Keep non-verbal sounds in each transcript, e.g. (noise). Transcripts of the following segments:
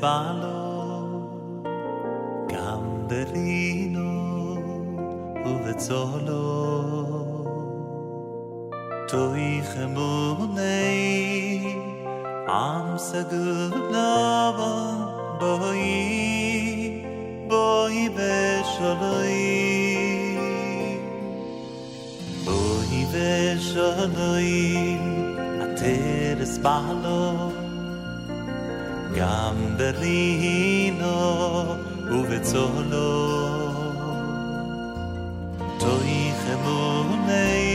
balo Gamberino uve zolo Tu ich emunei Am segul nava boi gam berino u vetzolo toy khmonei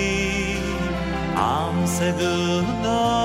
am segunoy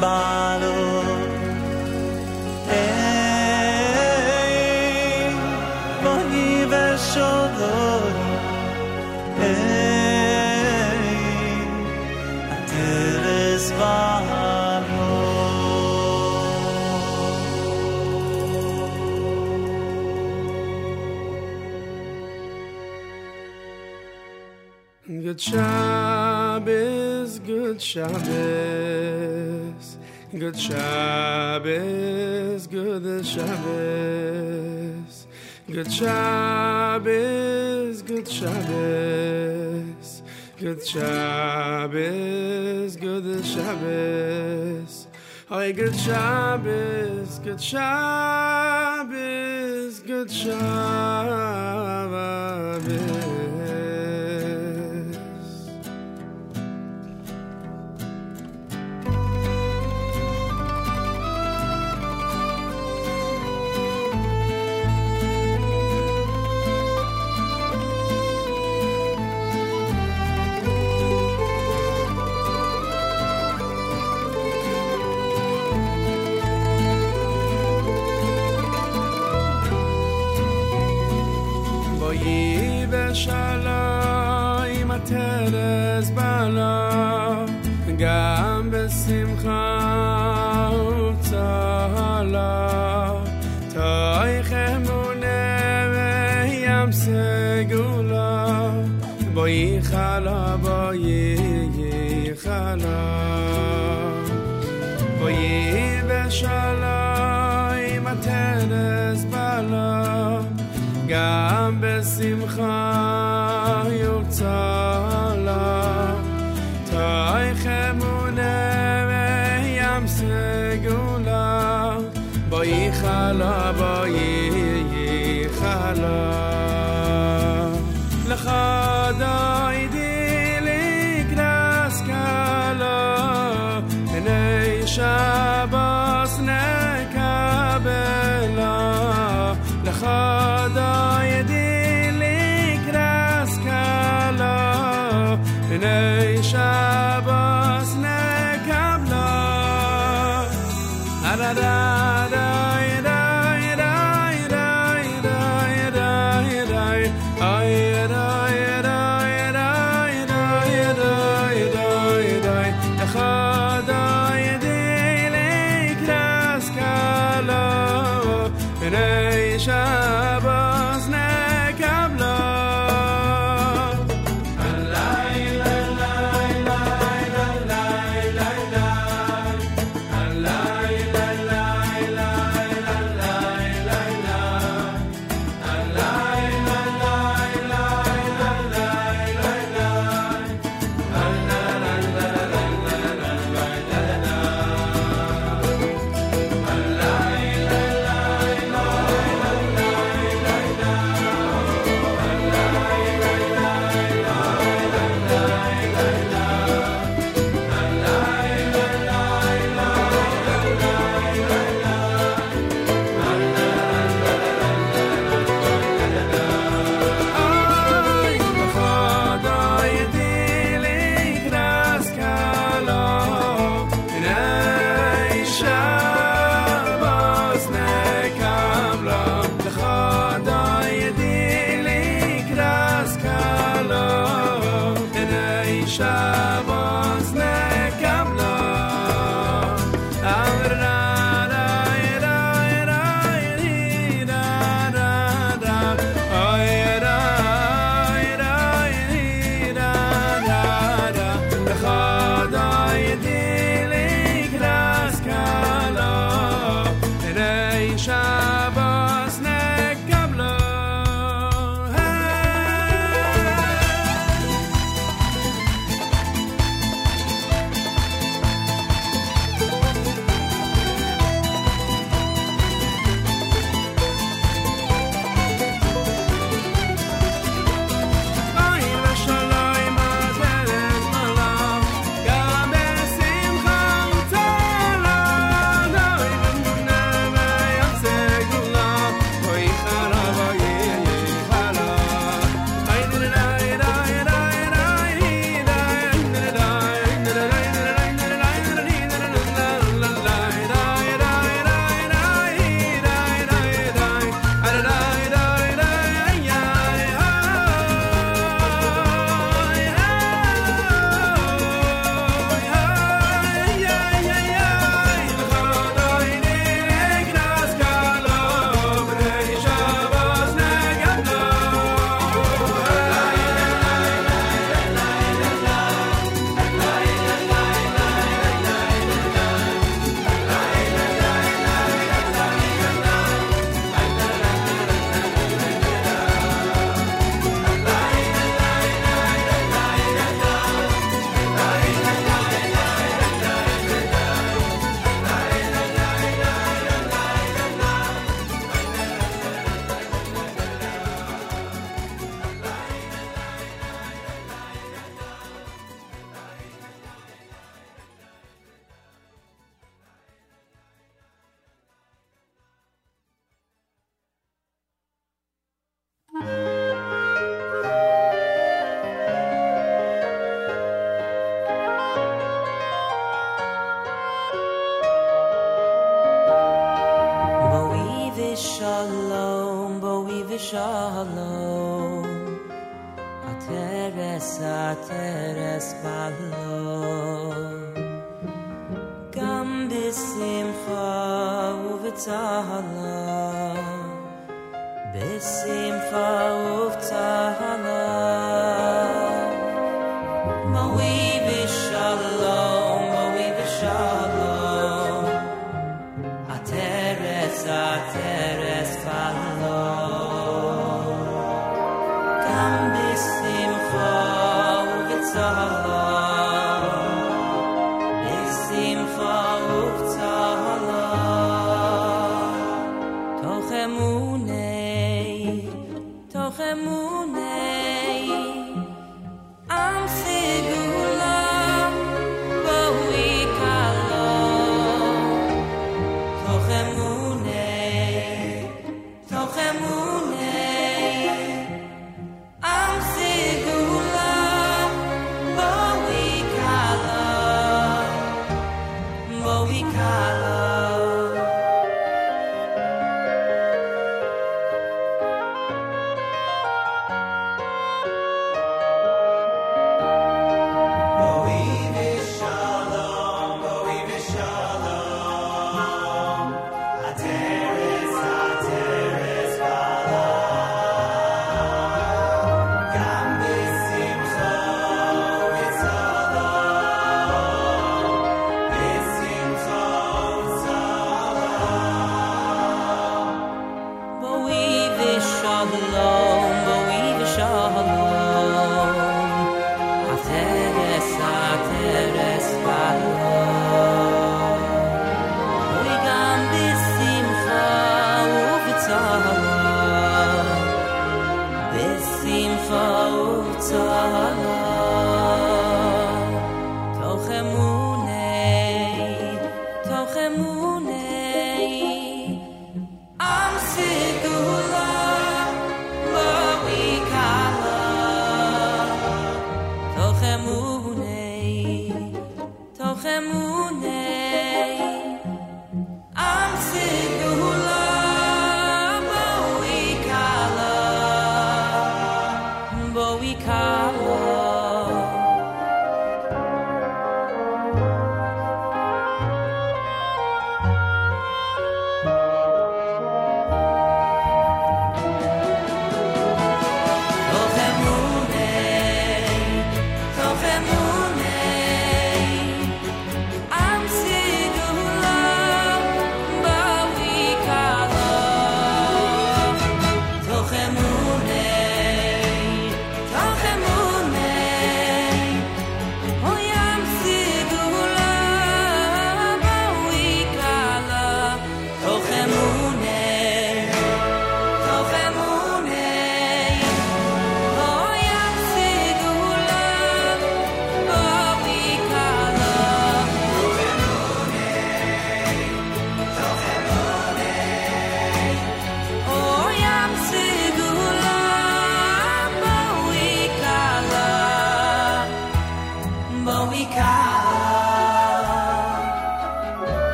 bottle. Ej, możliwe szodor. Good Shabbos, good Shabbos. Good Shabbos, good Shabbos, good Shabbos, good Shabbos, good Shabbos, good Shabbos. Oh, good Shabbos, good Shabbos, good Shabbos.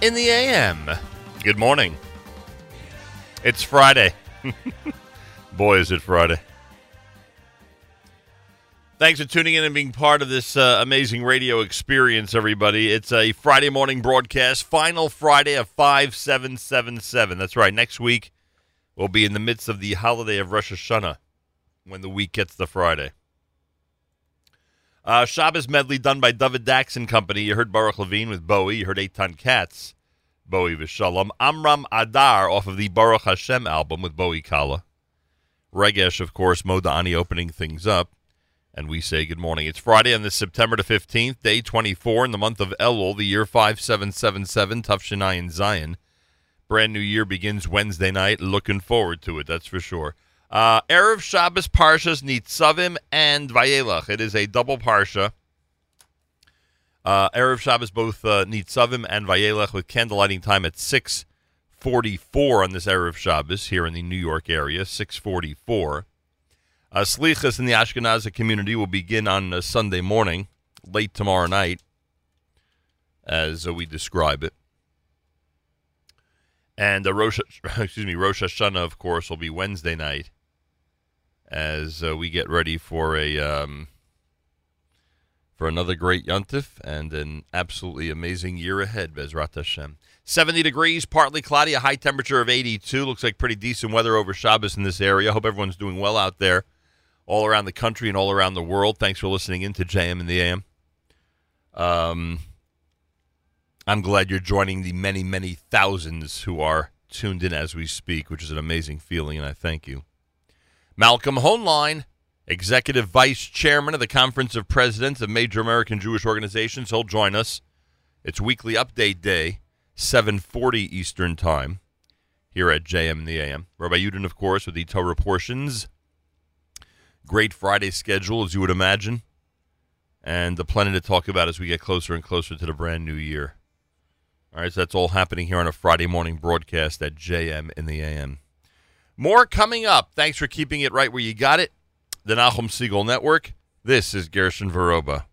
In the AM. Good morning. It's Friday. (laughs) Boy, is it Friday. Thanks for tuning in and being part of this uh, amazing radio experience, everybody. It's a Friday morning broadcast, final Friday of 5777. That's right. Next week, we'll be in the midst of the holiday of Rosh Hashanah when the week gets to Friday. Uh, Shabbos medley done by David Dax and Company. You heard Baruch Levine with Bowie. You heard Eitan Katz, Bowie Vishalom. Amram Adar off of the Baruch Hashem album with Bowie Kala. Regesh, of course, Modani opening things up. And we say good morning. It's Friday on this September the 15th, day 24 in the month of Elul, the year 5777, Tufshinai in Zion. Brand new year begins Wednesday night. Looking forward to it, that's for sure. Uh, Erev Shabbos Parshas Nitzavim and Vayelach. It is a double Parsha. Uh, Erev Shabbos, both uh, Nitzavim and Vayelach, with candlelighting time at 644 on this Erev Shabbos here in the New York area, 644. Uh, Slichas in the Ashkenazi community will begin on uh, Sunday morning, late tomorrow night, as uh, we describe it. And uh, Rosh, (laughs) excuse me, Rosh Hashanah, of course, will be Wednesday night, as uh, we get ready for a um, for another great Yontif and an absolutely amazing year ahead, Bezrat Hashem. 70 degrees, partly cloudy, a high temperature of 82. Looks like pretty decent weather over Shabbos in this area. Hope everyone's doing well out there all around the country and all around the world. Thanks for listening in to JM and the AM. Um, I'm glad you're joining the many, many thousands who are tuned in as we speak, which is an amazing feeling, and I thank you. Malcolm Hoenlein, Executive Vice Chairman of the Conference of Presidents of Major American Jewish Organizations, he'll join us. It's weekly update day, 7:40 Eastern Time, here at JM and the AM. Rabbi Yudin, of course, with the Torah portions great Friday schedule, as you would imagine, and the plenty to talk about as we get closer and closer to the brand new year. All right, so that's all happening here on a Friday morning broadcast at JM in the AM. More coming up. Thanks for keeping it right where you got it. The Nachum Segal Network. This is Gershon Veroba.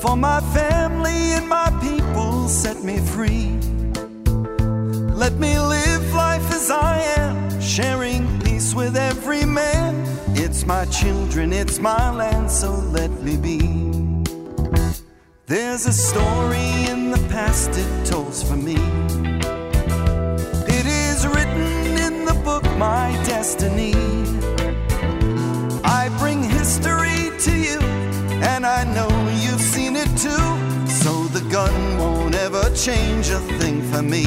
For my family and my people, set me free. Let me live life as I am, sharing peace with every man. It's my children, it's my land, so let me be. There's a story in the past, it tolls for me. It is written in the book, my destiny. Too. So the gun won't ever change a thing for me.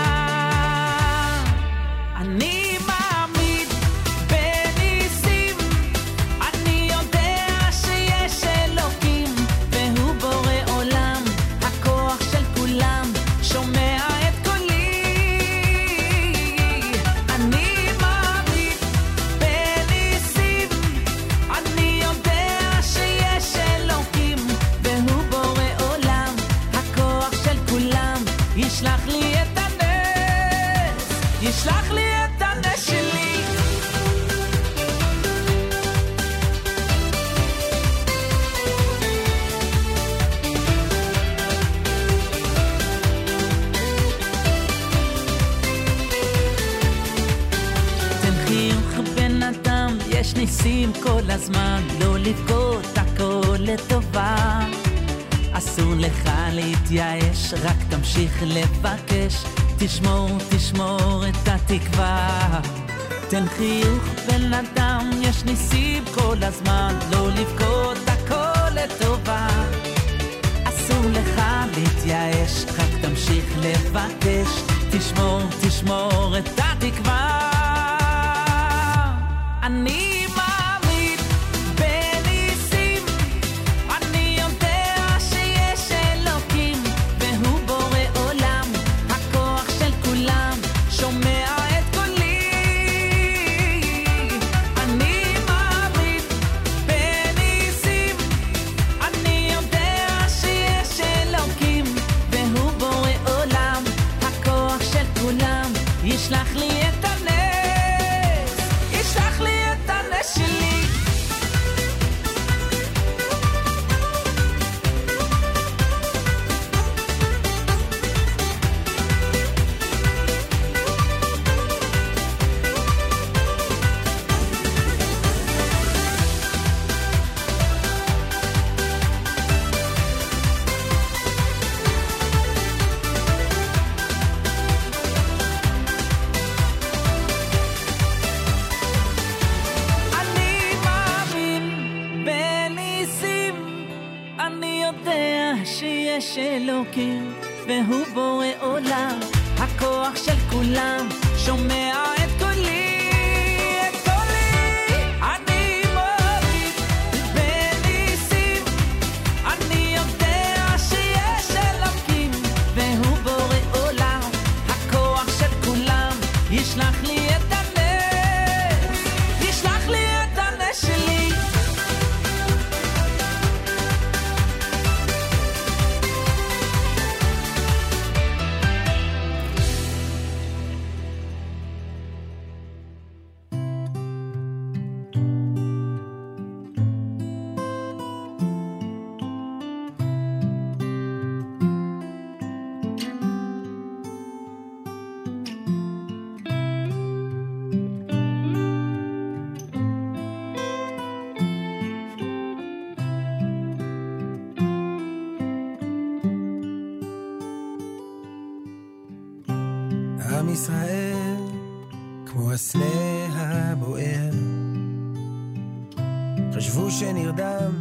חשבו שנרדם,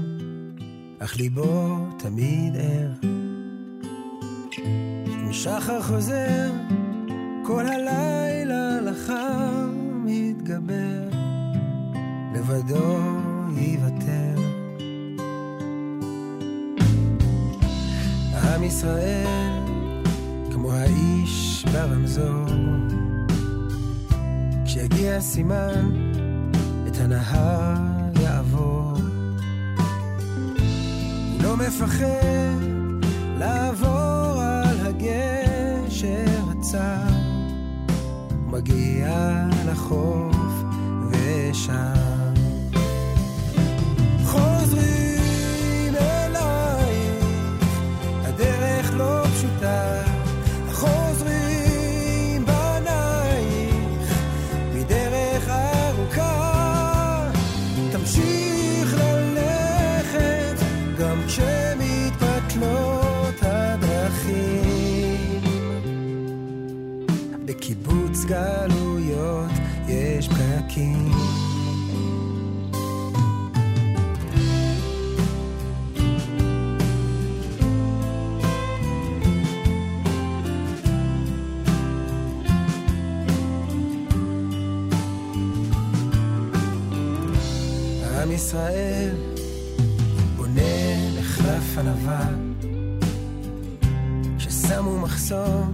אך ליבו תמיד ער. עם שחר חוזר, כל הלילה לחם מתגבר, לבדו יוותר. עם ישראל, כמו האיש ברמזור, כשיגיע סימן את הנהר מפחד לעבור על הגשר הצר. מגיע לחוף ושם. חוזרים גלויות יש פקקים. עם ישראל בונה מחלף ענווה ששמו מחסום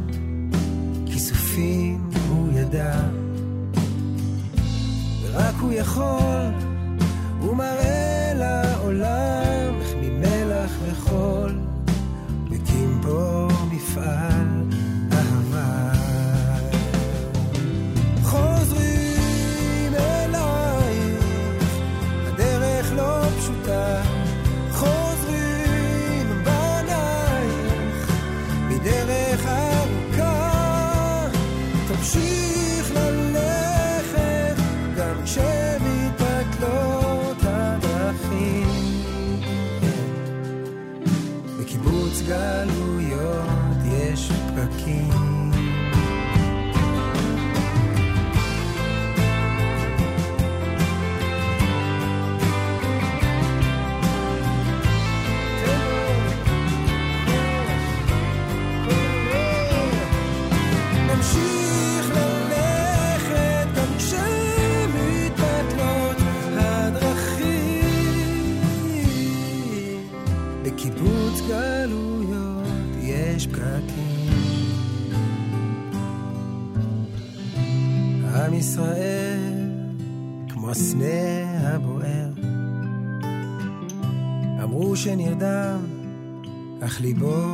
מחליבות.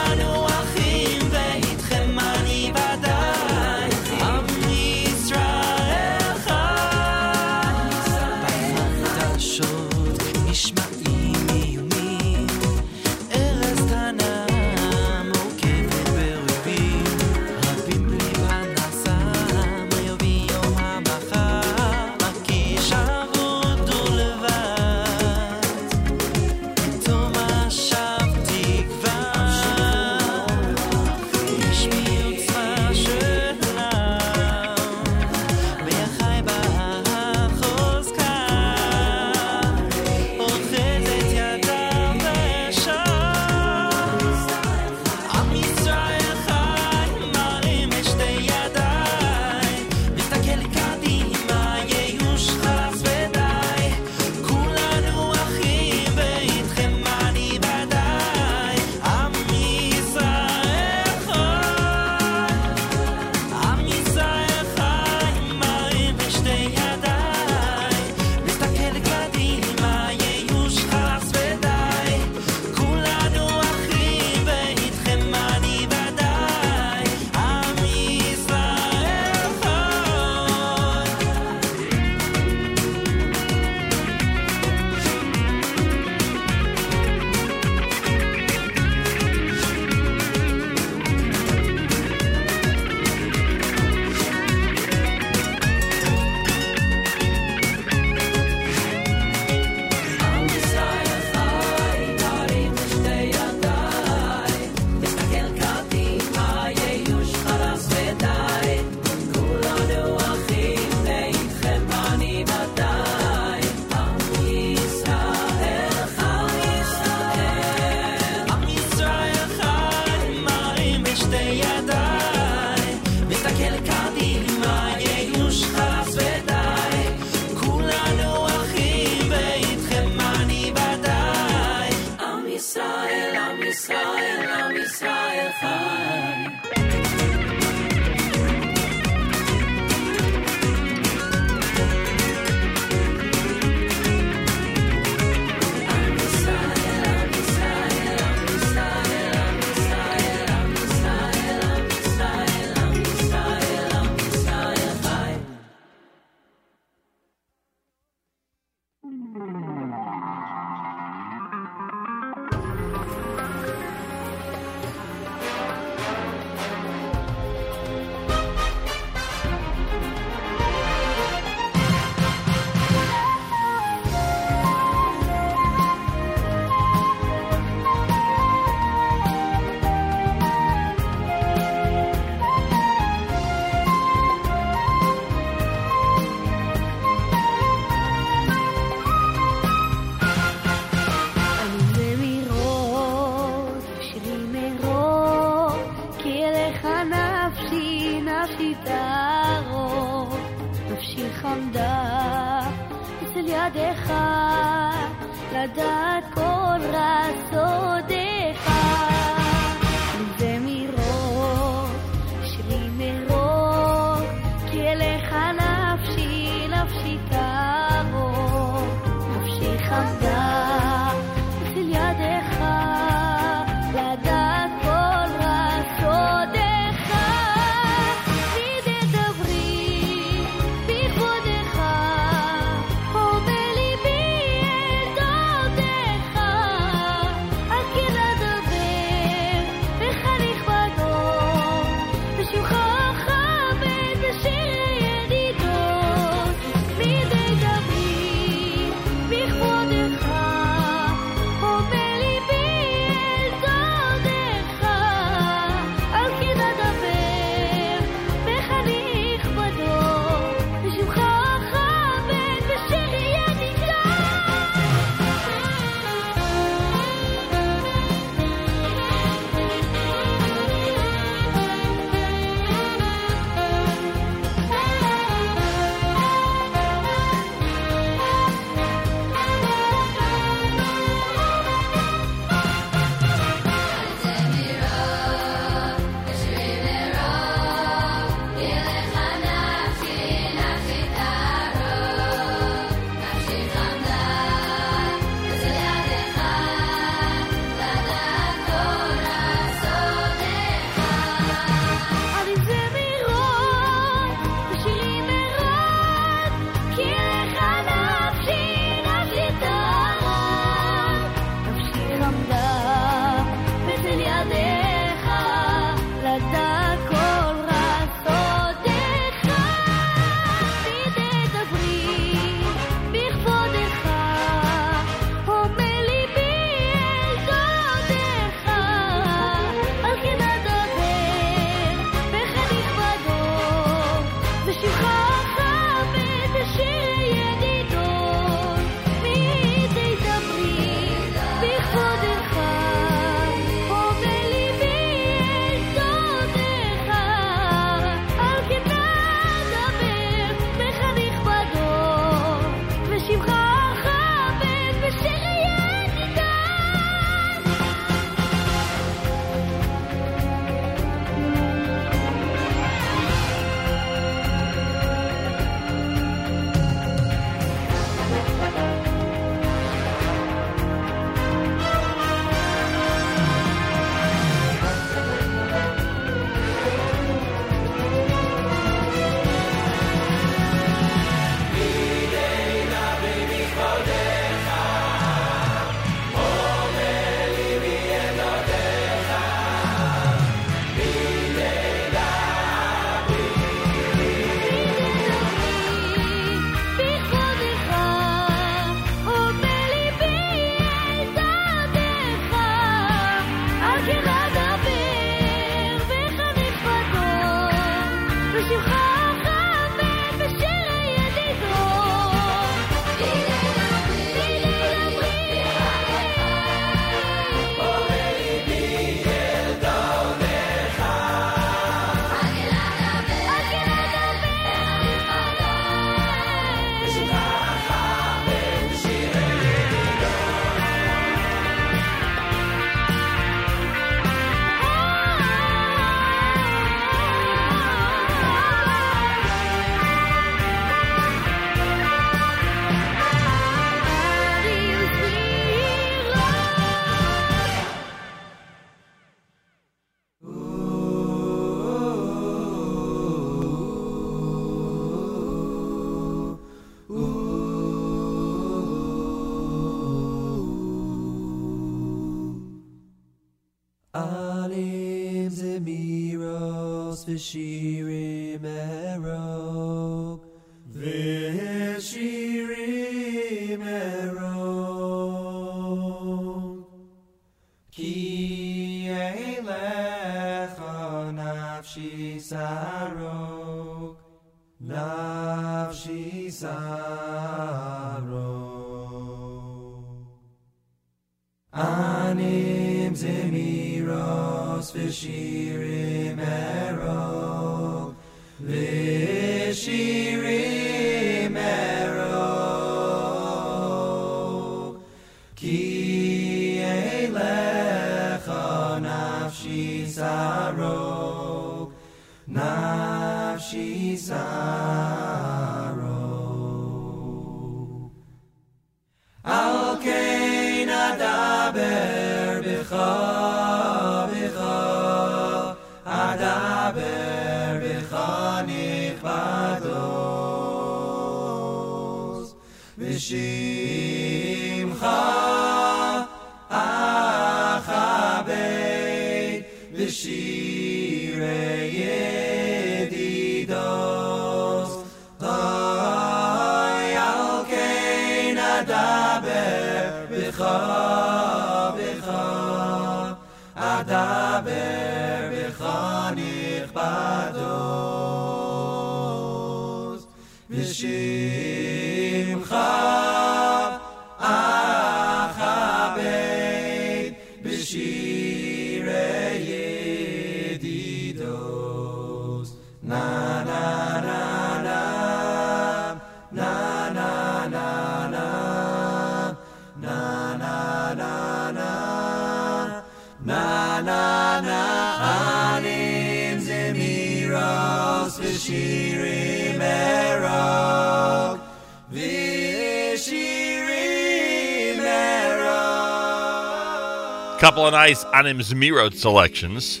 Nice Anim Zmirot selections.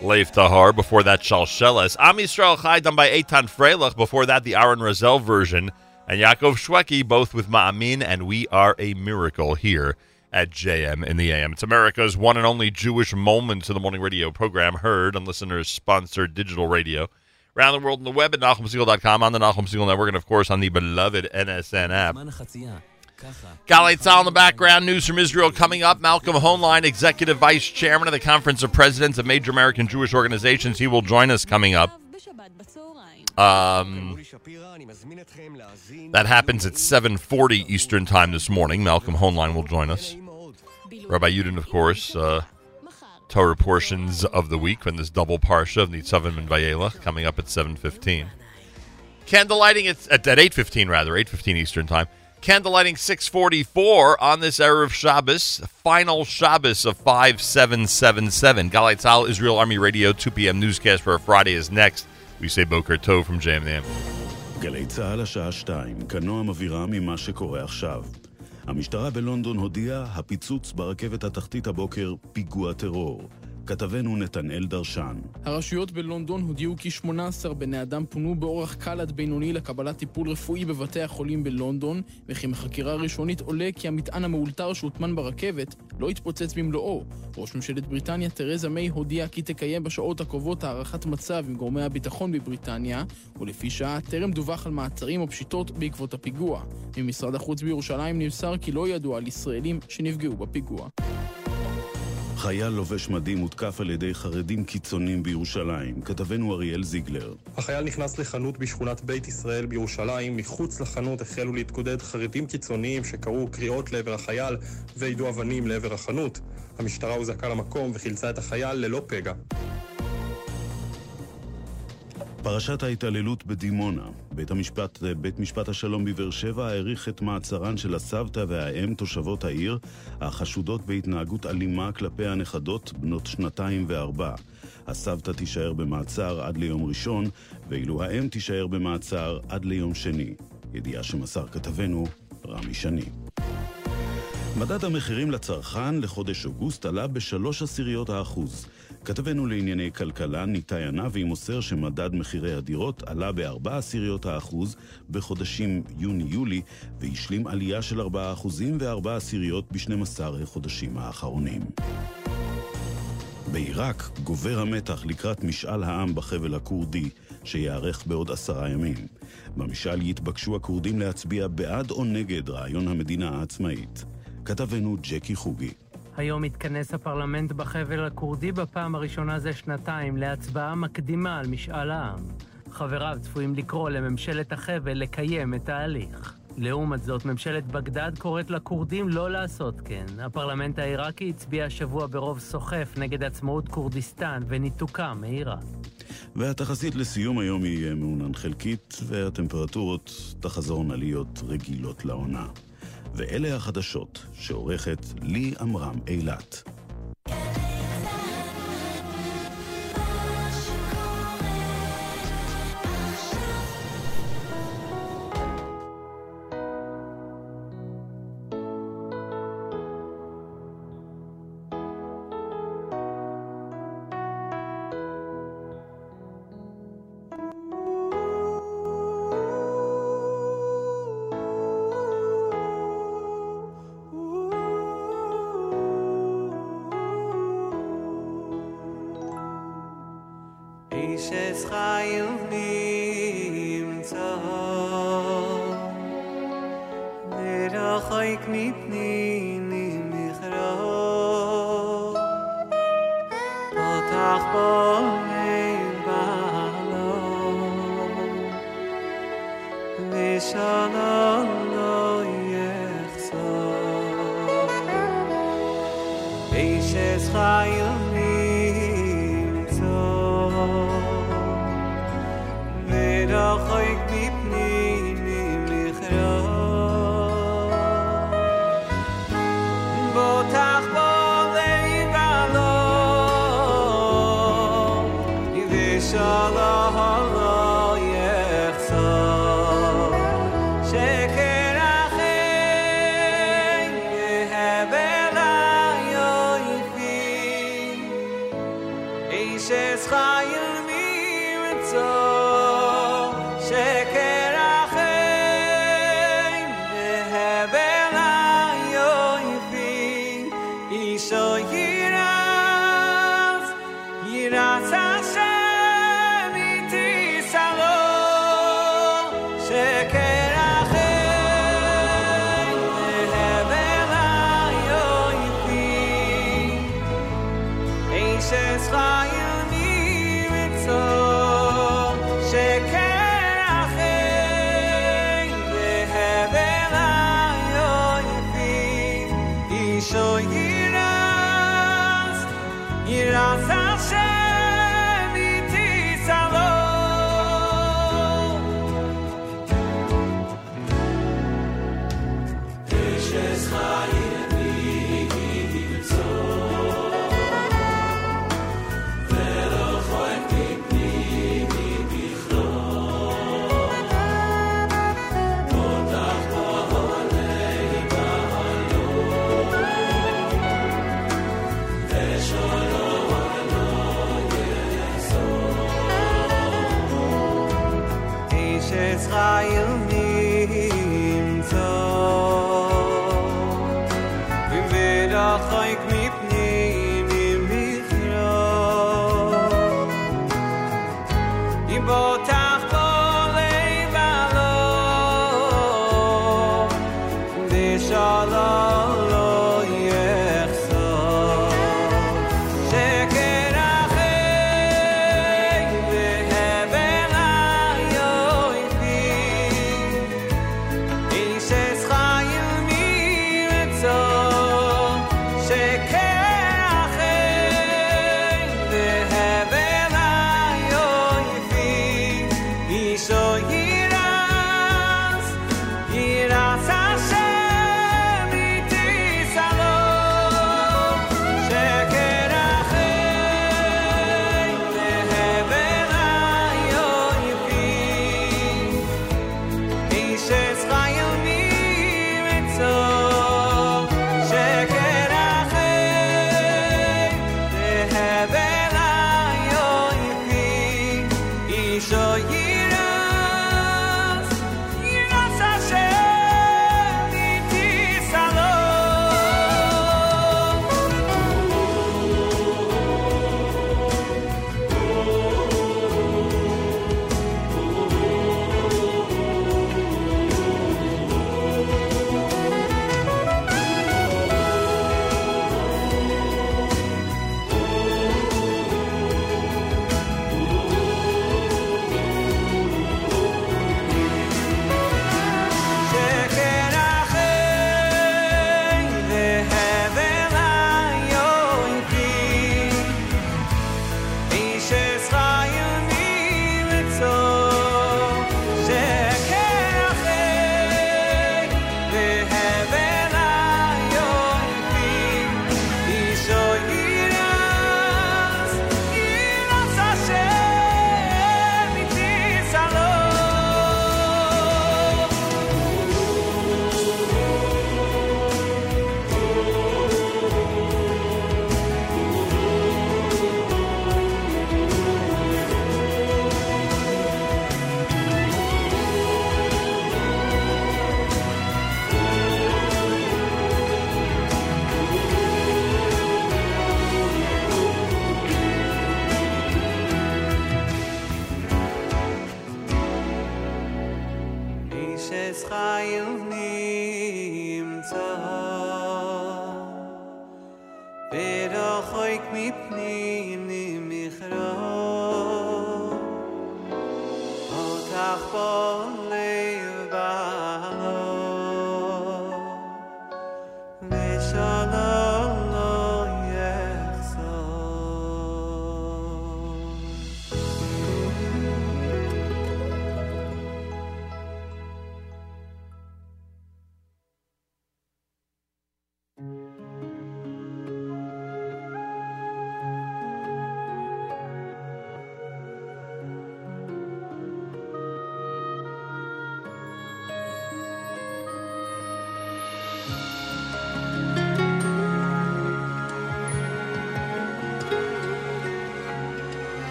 Lev Tahor, before that Shalsheles. Am Yisrael Chai done by Eitan Freilich, before that the Aaron Razel version, and Yaakov Shweki, both with Ma'amin, and We Are a Miracle here at JM in the AM. It's America's one and only Jewish moment in the Morning Radio program, heard on listeners sponsored digital radio. Around the world on the web at NachumSegal.com, on the Nachum Segal Network, and of course on the beloved NSN app. Galei Tzal in the background. News from Israel coming up. Malcolm Hoenlein, Executive Vice Chairman of the Conference of Presidents of Major American Jewish Organizations. He will join us coming up. Um, that happens at 7.40 Eastern Time this morning. Malcolm Hoenlein will join us. Rabbi Yudin, of course, uh, Torah portions of the week when this double parsha of Nitzavim and Vayela coming up at 7.15. Candlelighting at, at, at 8.15, rather, 8.15 Eastern Time. Candlelighting 644 on this Erev Shabbos, final Shabbos of 5777. Galei Tzahal, Israel Army Radio, 2 p.m. newscast for Friday is next. We say Boker Tov from JM in the AM. גלי צה"ל השעה 2, קנו המבהירה ממה שקורה עכשיו. המשטרה בלונדון הודיעה, הפיצוץ ברכבת התחתית הבוקר, פיגוע טרור. כתבנו נתנאל דרשן. הרשויות בלונדון הודיעו כי 18 בני אדם פונו באורח קל עד בינוני לקבלת טיפול רפואי בבתי החולים בלונדון, וכי מחקירה ראשונית עולה כי המטען המאולתר שהוטמן ברכבת לא התפוצץ במלואו. ראש ממשלת בריטניה תרזה מיי הודיעה כי תקיים בשעות הקרובות הערכת מצב עם גורמי הביטחון בבריטניה, ולפי שעה טרם דווח על מעצרים או פשיטות בעקבות הפיגוע. ממשרד החוץ בירושלים נמסר כי לא ידוע על ישראלים שנפגעו בפיגוע. חייל לובש מדים הותקף על ידי חרדים קיצוניים בירושלים. כתבנו אריאל זיגלר. החייל נכנס לחנות בשכונת בית ישראל בירושלים. מחוץ לחנות החלו להתקודד חרדים קיצוניים שקראו קריאות לעבר החייל ויידו אבנים לעבר החנות. המשטרה הוזעקה למקום וחילצה את החייל ללא פגע. פרשת ההתעללות בדימונה. בית המשפט, בית משפט השלום בבאר שבע העריך את מעצרן של הסבתא והאם תושבות העיר, החשודות בהתנהגות אלימה כלפי הנכדות בנות שנתיים וארבע. הסבתא תישאר במעצר עד ליום ראשון, ואילו האם תישאר במעצר עד ליום שני. ידיעה שמסר כתבנו רמי שני. מדד המחירים לצרכן לחודש אוגוסט עלה בשלוש עשיריות האחוז. כתבנו לענייני כלכלה ניתאי ענבי מוסר שמדד מחירי הדירות עלה בארבע עשיריות האחוז בחודשים יוני-יולי והשלים עלייה של ארבעה אחוזים וארבע עשיריות ב-12 החודשים האחרונים. בעיראק גובר המתח לקראת משאל העם בחבל הכורדי, שייערך בעוד עשרה ימים. במשאל יתבקשו הכורדים להצביע בעד או נגד רעיון המדינה העצמאית. כתבנו ג'קי חוגי. היום התכנס הפרלמנט בחבל הכורדי בפעם הראשונה זה שנתיים להצבעה מקדימה על משאל העם. חבריו צפויים לקרוא לממשלת החבל לקיים את ההליך. לעומת זאת, ממשלת בגדד קוראת לכורדים לא לעשות כן. הפרלמנט העיראקי הצביע השבוע ברוב סוחף נגד עצמאות כורדיסטן וניתוקה מעיראק. והתחזית לסיום היום יהיה מעונן חלקית, והטמפרטורות תחזורנה להיות רגילות לעונה. ואלה החדשות שעורכת לי עמרם אילת.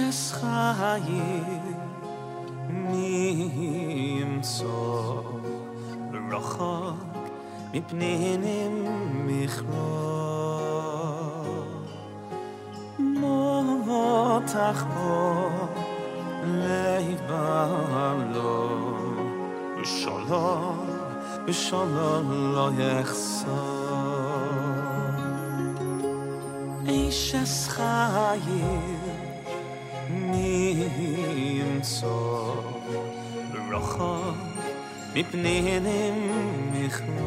shes khaye mi im so rokha mi pnenem mi khro mo mo takho lay ba lo shalom shalom lo yakhs מפניהם מכלול.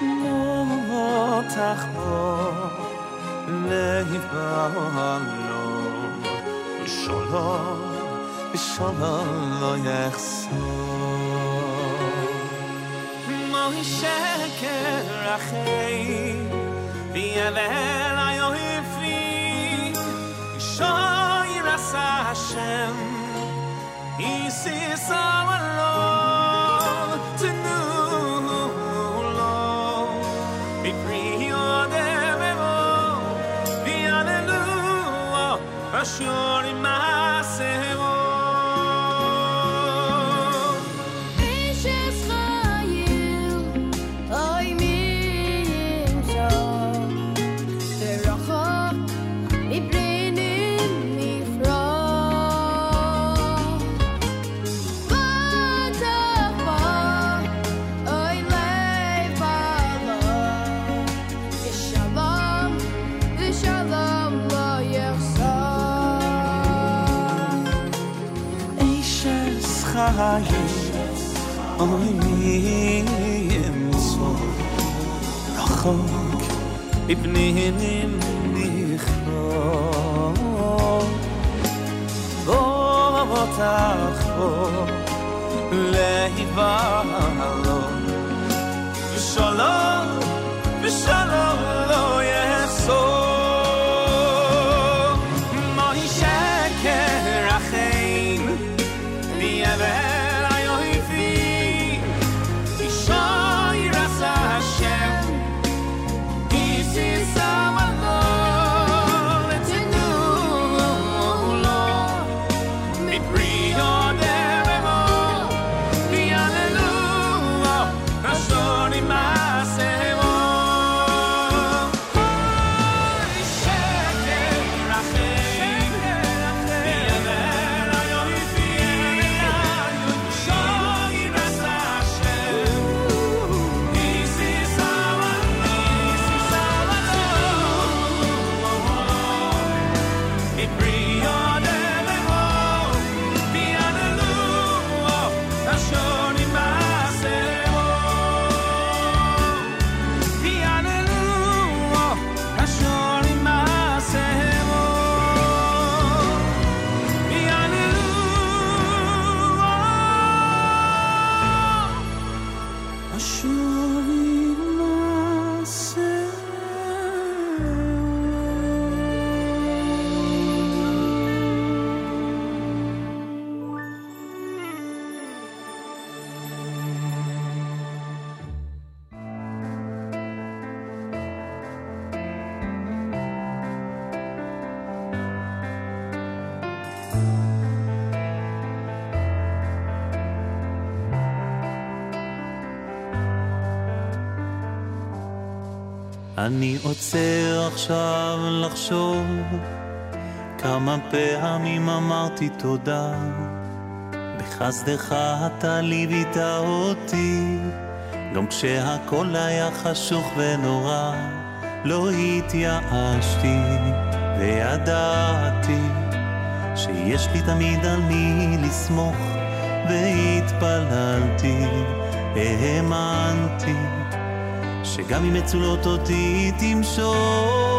נו תחבור להיבהלום, ושלום, ושלום לא יחסור. מוישה כרחי, ויבל היופי, שוי רצה השם see some אני עוצר עכשיו לחשוב כמה פעמים אמרתי תודה. בחסדך אתה ליווית אותי גם כשהכל היה חשוך ונורא. לא התייאשתי וידעתי שיש לי תמיד על מי לסמוך והתפללתי, האמנתי שגם אם מצולות אותי תמשוך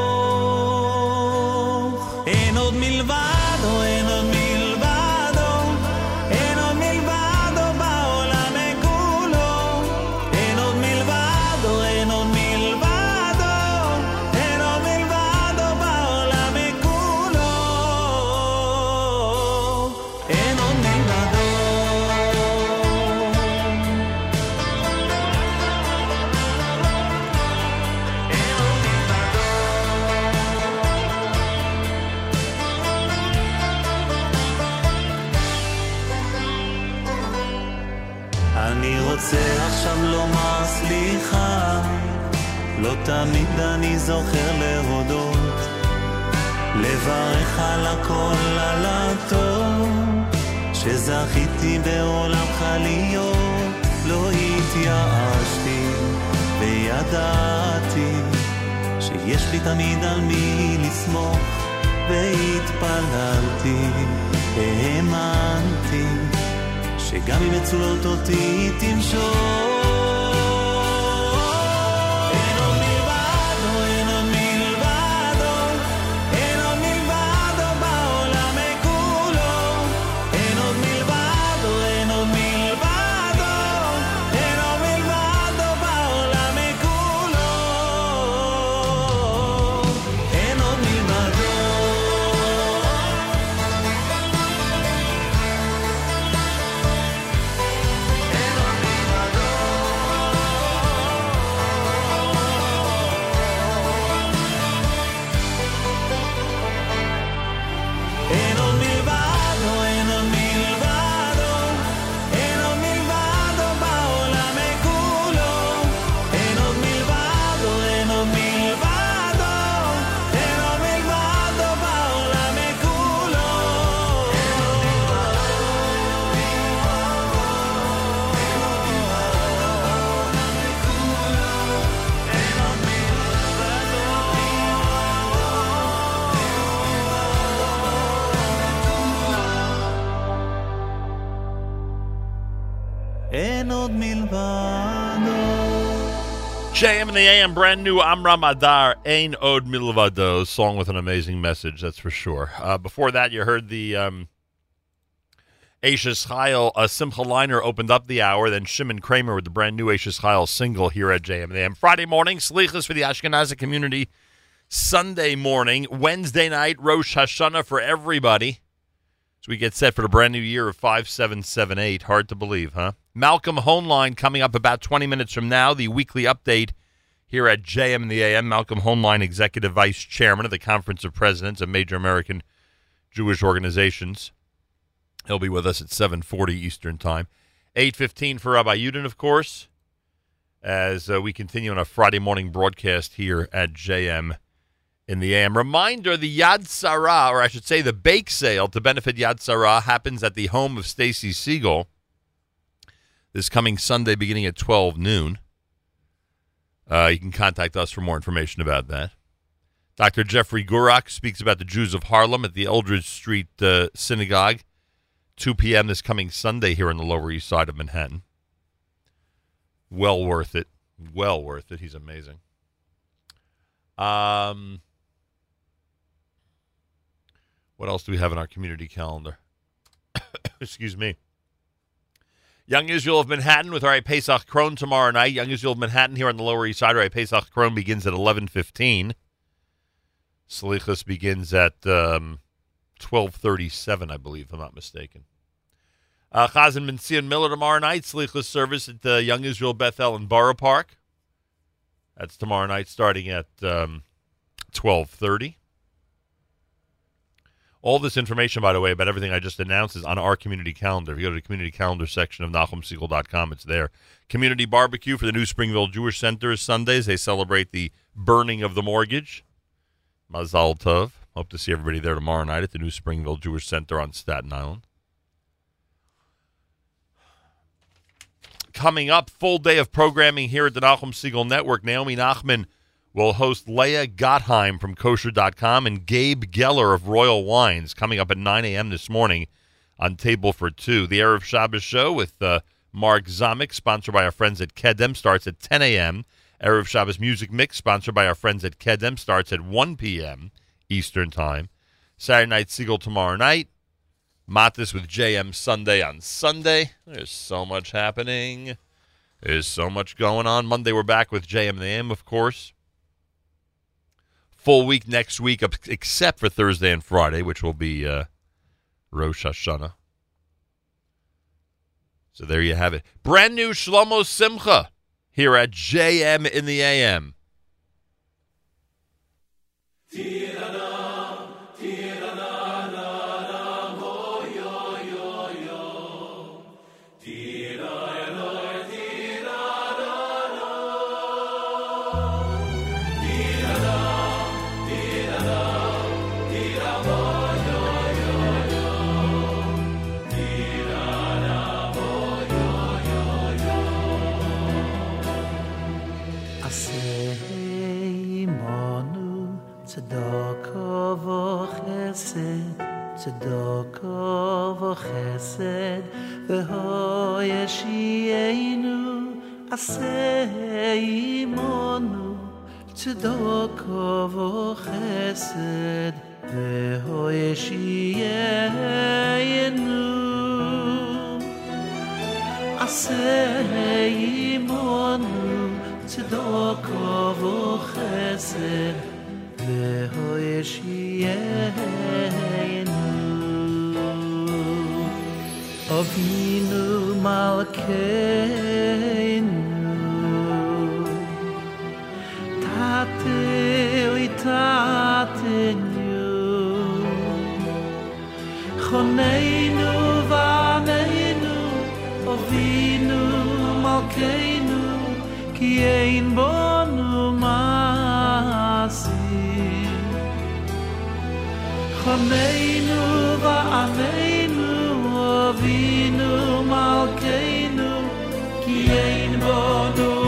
שזכיתי בעולמך להיות, לא התייאשתי, וידעתי שיש לי תמיד על מי לסמוך, והתפללתי, האמנתי. שגם אם מצולות אותי תמשוך. In the AM, brand new Amram Adar, Ein Od Milvado, song with an amazing message, that's for sure. Uh, before that, you heard the um, Ashes Chayil, uh, Simcha Leiner opened up the hour, then Shimon Kramer with the brand new Ashes Chayil single here at JM in the AM. Friday morning, Slichas for the Ashkenazi community. Sunday morning, Wednesday night, Rosh Hashanah for everybody. So we get set for the brand new year of 5778. Hard to believe, huh? Malcolm Hoenlein coming up about 20 minutes from now, the weekly update here at JM in the AM. Malcolm Hoenlein, Executive Vice Chairman of the Conference of Presidents of Major American Jewish Organizations. He'll be with us at 740 Eastern Time. 815 for Rabbi Yudin, of course, as uh, we continue on a Friday morning broadcast here at JM in the AM. Reminder, the Yad Sarah, or I should say the bake sale to benefit Yad Sarah happens at the home of Stacy Siegel this coming Sunday beginning at 12 noon. Uh, you can contact us for more information about that. Dr. Jeffrey Gurock speaks about the Jews of Harlem at the Eldridge Street uh, Synagogue, 2 p.m. this coming Sunday here on the Lower East Side of Manhattan. Well worth it. Well worth it. He's amazing. Um, what else do we have in our community calendar? (coughs) Excuse me. Young Israel of Manhattan with our Pesach Krohn tomorrow night. Young Israel of Manhattan here on the Lower East Side. Our Pesach Krohn begins at 11.15. Salichas begins at um, 12.37, I believe, if I'm not mistaken. Uh, Chazan Benzion Miller tomorrow night. Salichas service at uh, Young Israel Beth El in Borough Park. That's tomorrow night starting at um, 12.30. All this information, by the way, about everything I just announced is on our community calendar. If you go to the community calendar section of NachumSegal.com, it's there. Community barbecue for the New Springville Jewish Center is Sundays. They celebrate the burning of the mortgage. Mazal Tov. Hope to see everybody there tomorrow night at the New Springville Jewish Center on Staten Island. Coming up, full day of programming here at the Nachum Segal Network. Naomi Nachman will host Leah Gottheim from kosher.com and Gabe Geller of Royal Wines coming up at 9 a.m. this morning on Table for Two. The Erev Shabbos show with uh, Mark Zamek, sponsored by our friends at Kedem, starts at 10 a.m. Erev Shabbos Music Mix, sponsored by our friends at Kedem, starts at 1 p.m. Eastern Time. Saturday Night Segal tomorrow night. Matis with JM Sunday on Sunday. There's so much happening. There's so much going on. Monday we're back with JM the AM, of course. Full week next week, except for Thursday and Friday, which will be uh, Rosh Hashanah. So there you have it. Brand new Shlomo Simcha here at JM in the AM. V'chesed tzedakah v'chesed v'hoyeshienu Aseimonu tzedakah v'chesed v'hoyeshienu Aseimonu tzedakah v'chesed och binu malkeinu tate u tatenu. Khoneinu vameinu och binu malkeinu ki ein bonu masih khoneinu va Avinu Malkeinu Ki ein bonu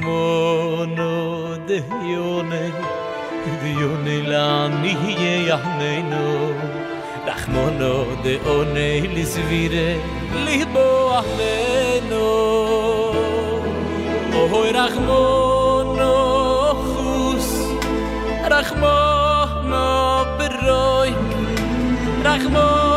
כמו נוד יוני די יוני לאני יאננו דחמונו דאוני לסביר ליבו אחנו אוי רחמונו חוס רחמונו ברוי רחמונו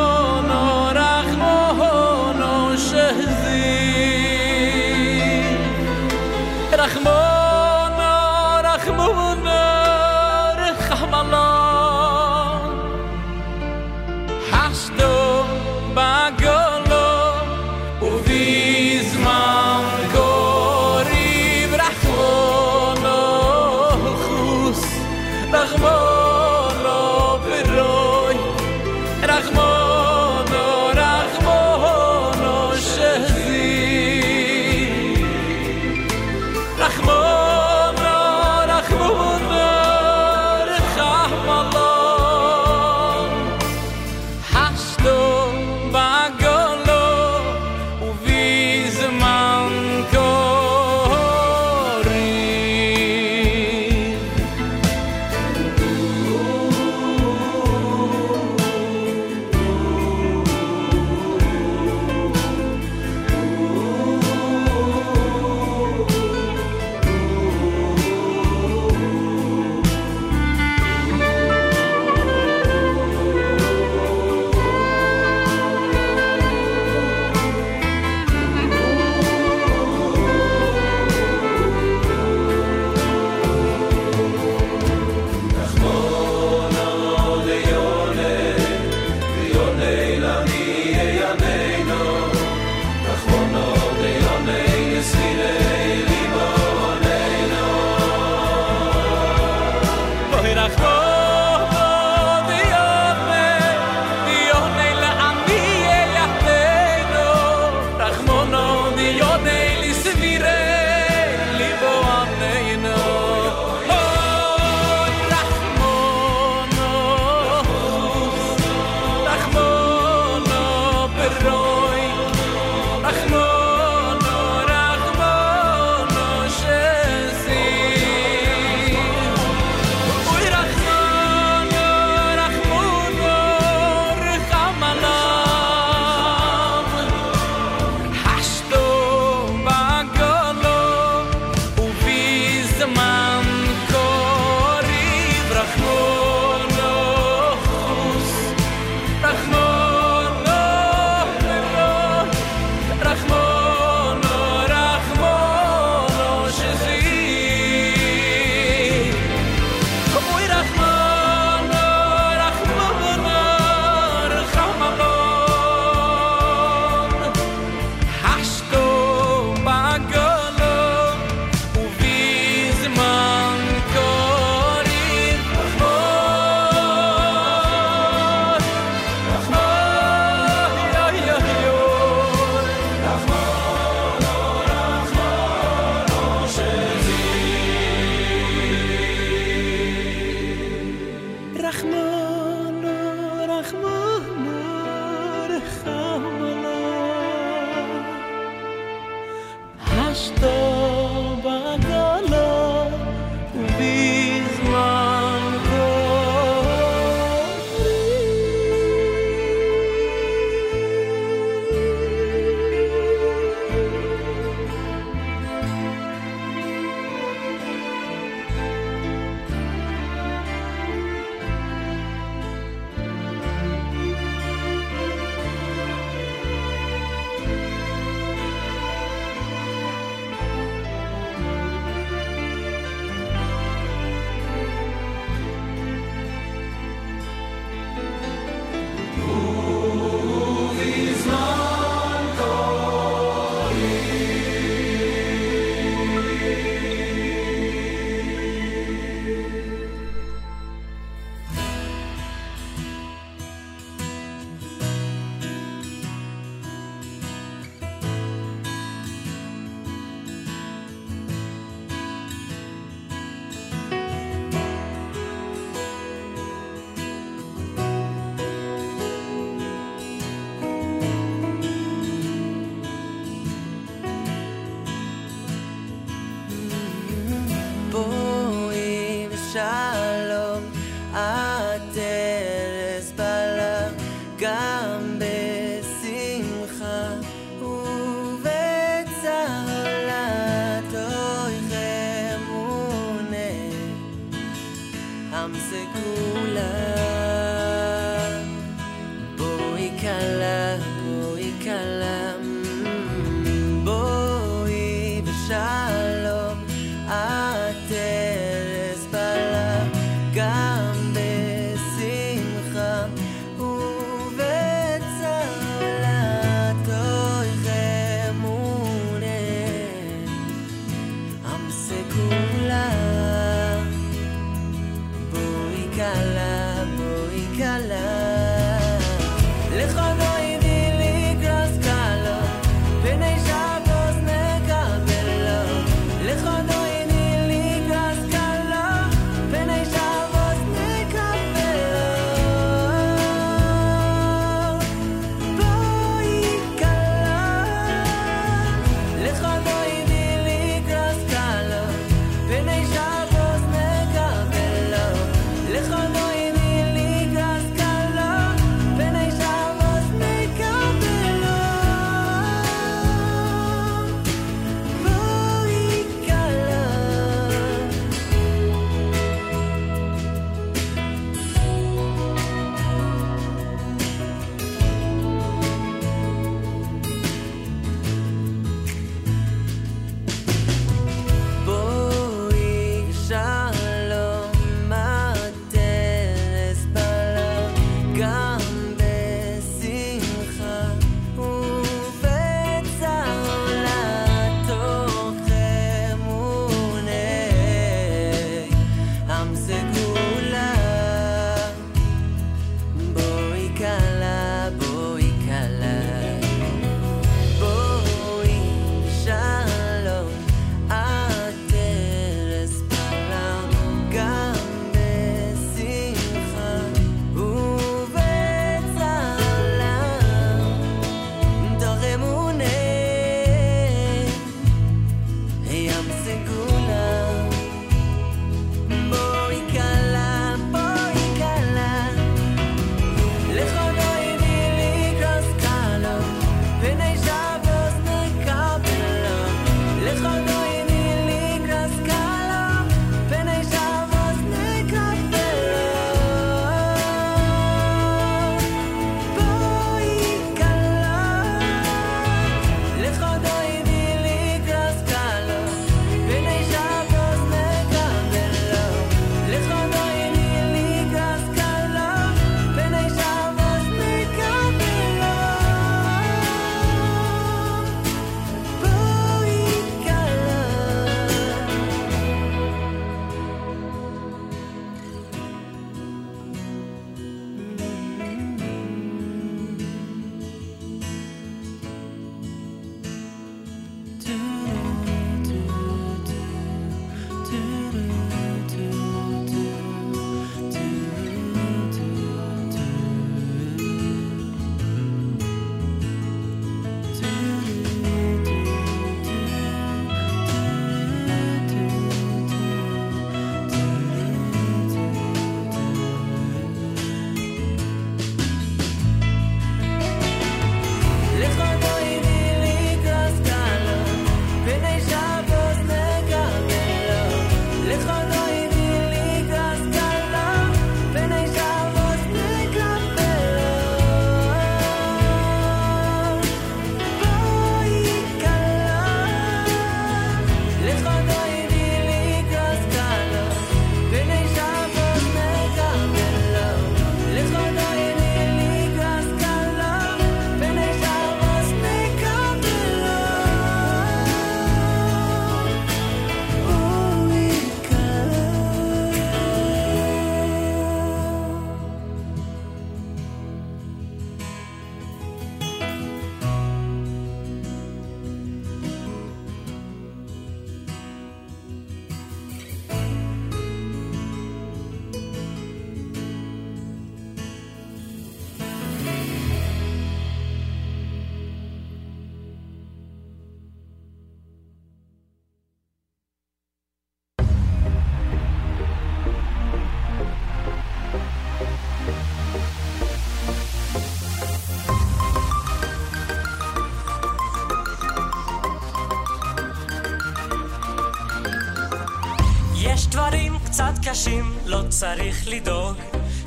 קשים לא צריך לדאוג.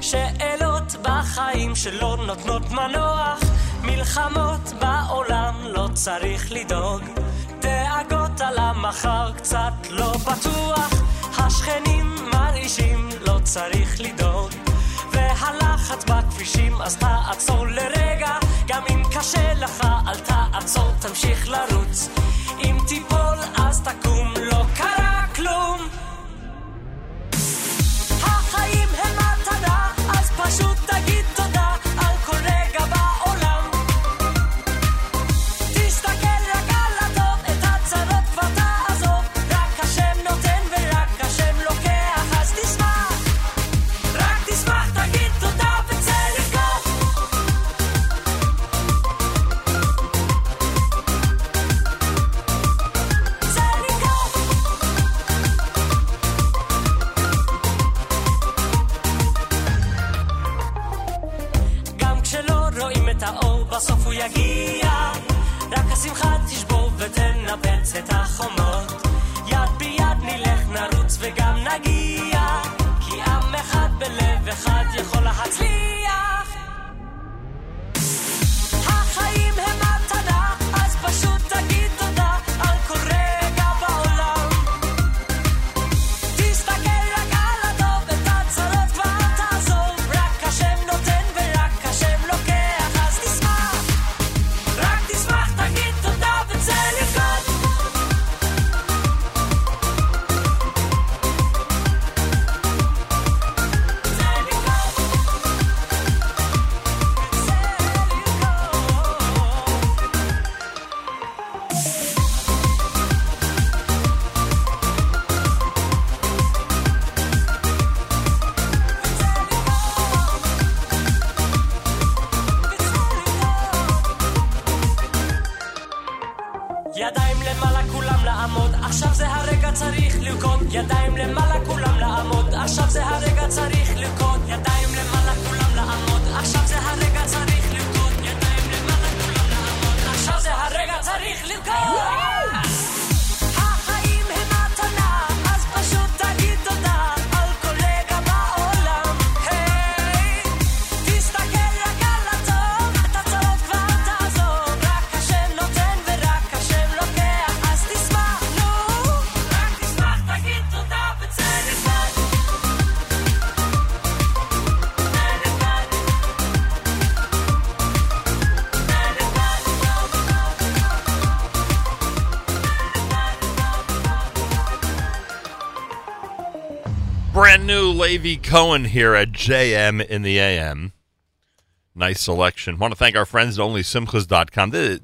שאלות בחיים שלא נותנות מנוח, מלחמות בעולם לא צריך לדאוג. דאגות על המחר קצת לא בטוח, השכנים מרעישים לא צריך לדאוג. והלחץ בכבישים אז תעצור לרגע, גם אם קשה לך אל תעצור תמשיך לרוץ. אם תיפול אז תקום Levy Cohen here at JM in the AM. Nice selection. Want to thank our friends at OnlySimchas.com. The,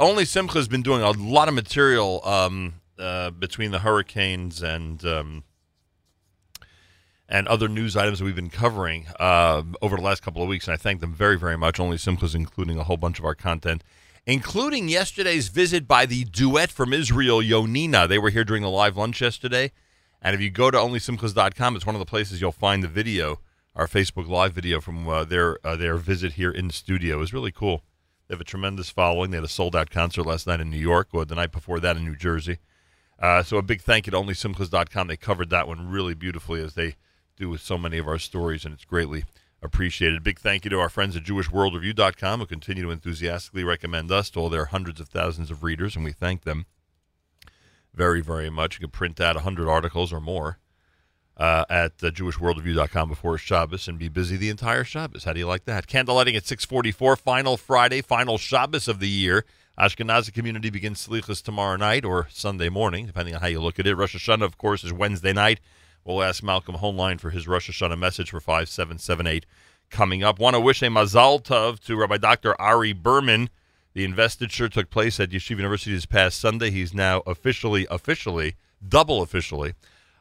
Only Simcha has been doing a lot of material um, uh, between the hurricanes and um, and other news items that we've been covering uh, over the last couple of weeks. And I thank them very, very much. Only Simcha's including a whole bunch of our content, including yesterday's visit by the duet from Israel, Yonina. They were here during the live lunch yesterday. And if you go to onlysimchas.com, it's one of the places you'll find the video, our Facebook Live video from uh, their uh, their visit here in the studio. It was really cool. They have a tremendous following. They had a sold out concert last night in New York, or the night before that in New Jersey. Uh, so a big thank you to onlysimchas.com. They covered that one really beautifully as they do with so many of our stories, and it's greatly appreciated. Big thank you to our friends at JewishWorldReview.com who continue to enthusiastically recommend us to all their hundreds of thousands of readers, and we thank them very, very much. You can print out 100 articles or more uh, at uh, JewishWorldReview.com before Shabbos and be busy the entire Shabbos. How do you like that? Candlelighting at 644, final Friday, final Shabbos of the year. Ashkenazi community begins Slichas tomorrow night or Sunday morning, depending on how you look at it. Rosh Hashanah, of course, is Wednesday night. We'll ask Malcolm Hoenlein for his Rosh Hashanah message for 5778 coming up. Want to wish a Mazal Tov to Rabbi Dr. Ari Berman. The investiture took place at Yeshiva University this past Sunday. He's now officially, officially, double officially,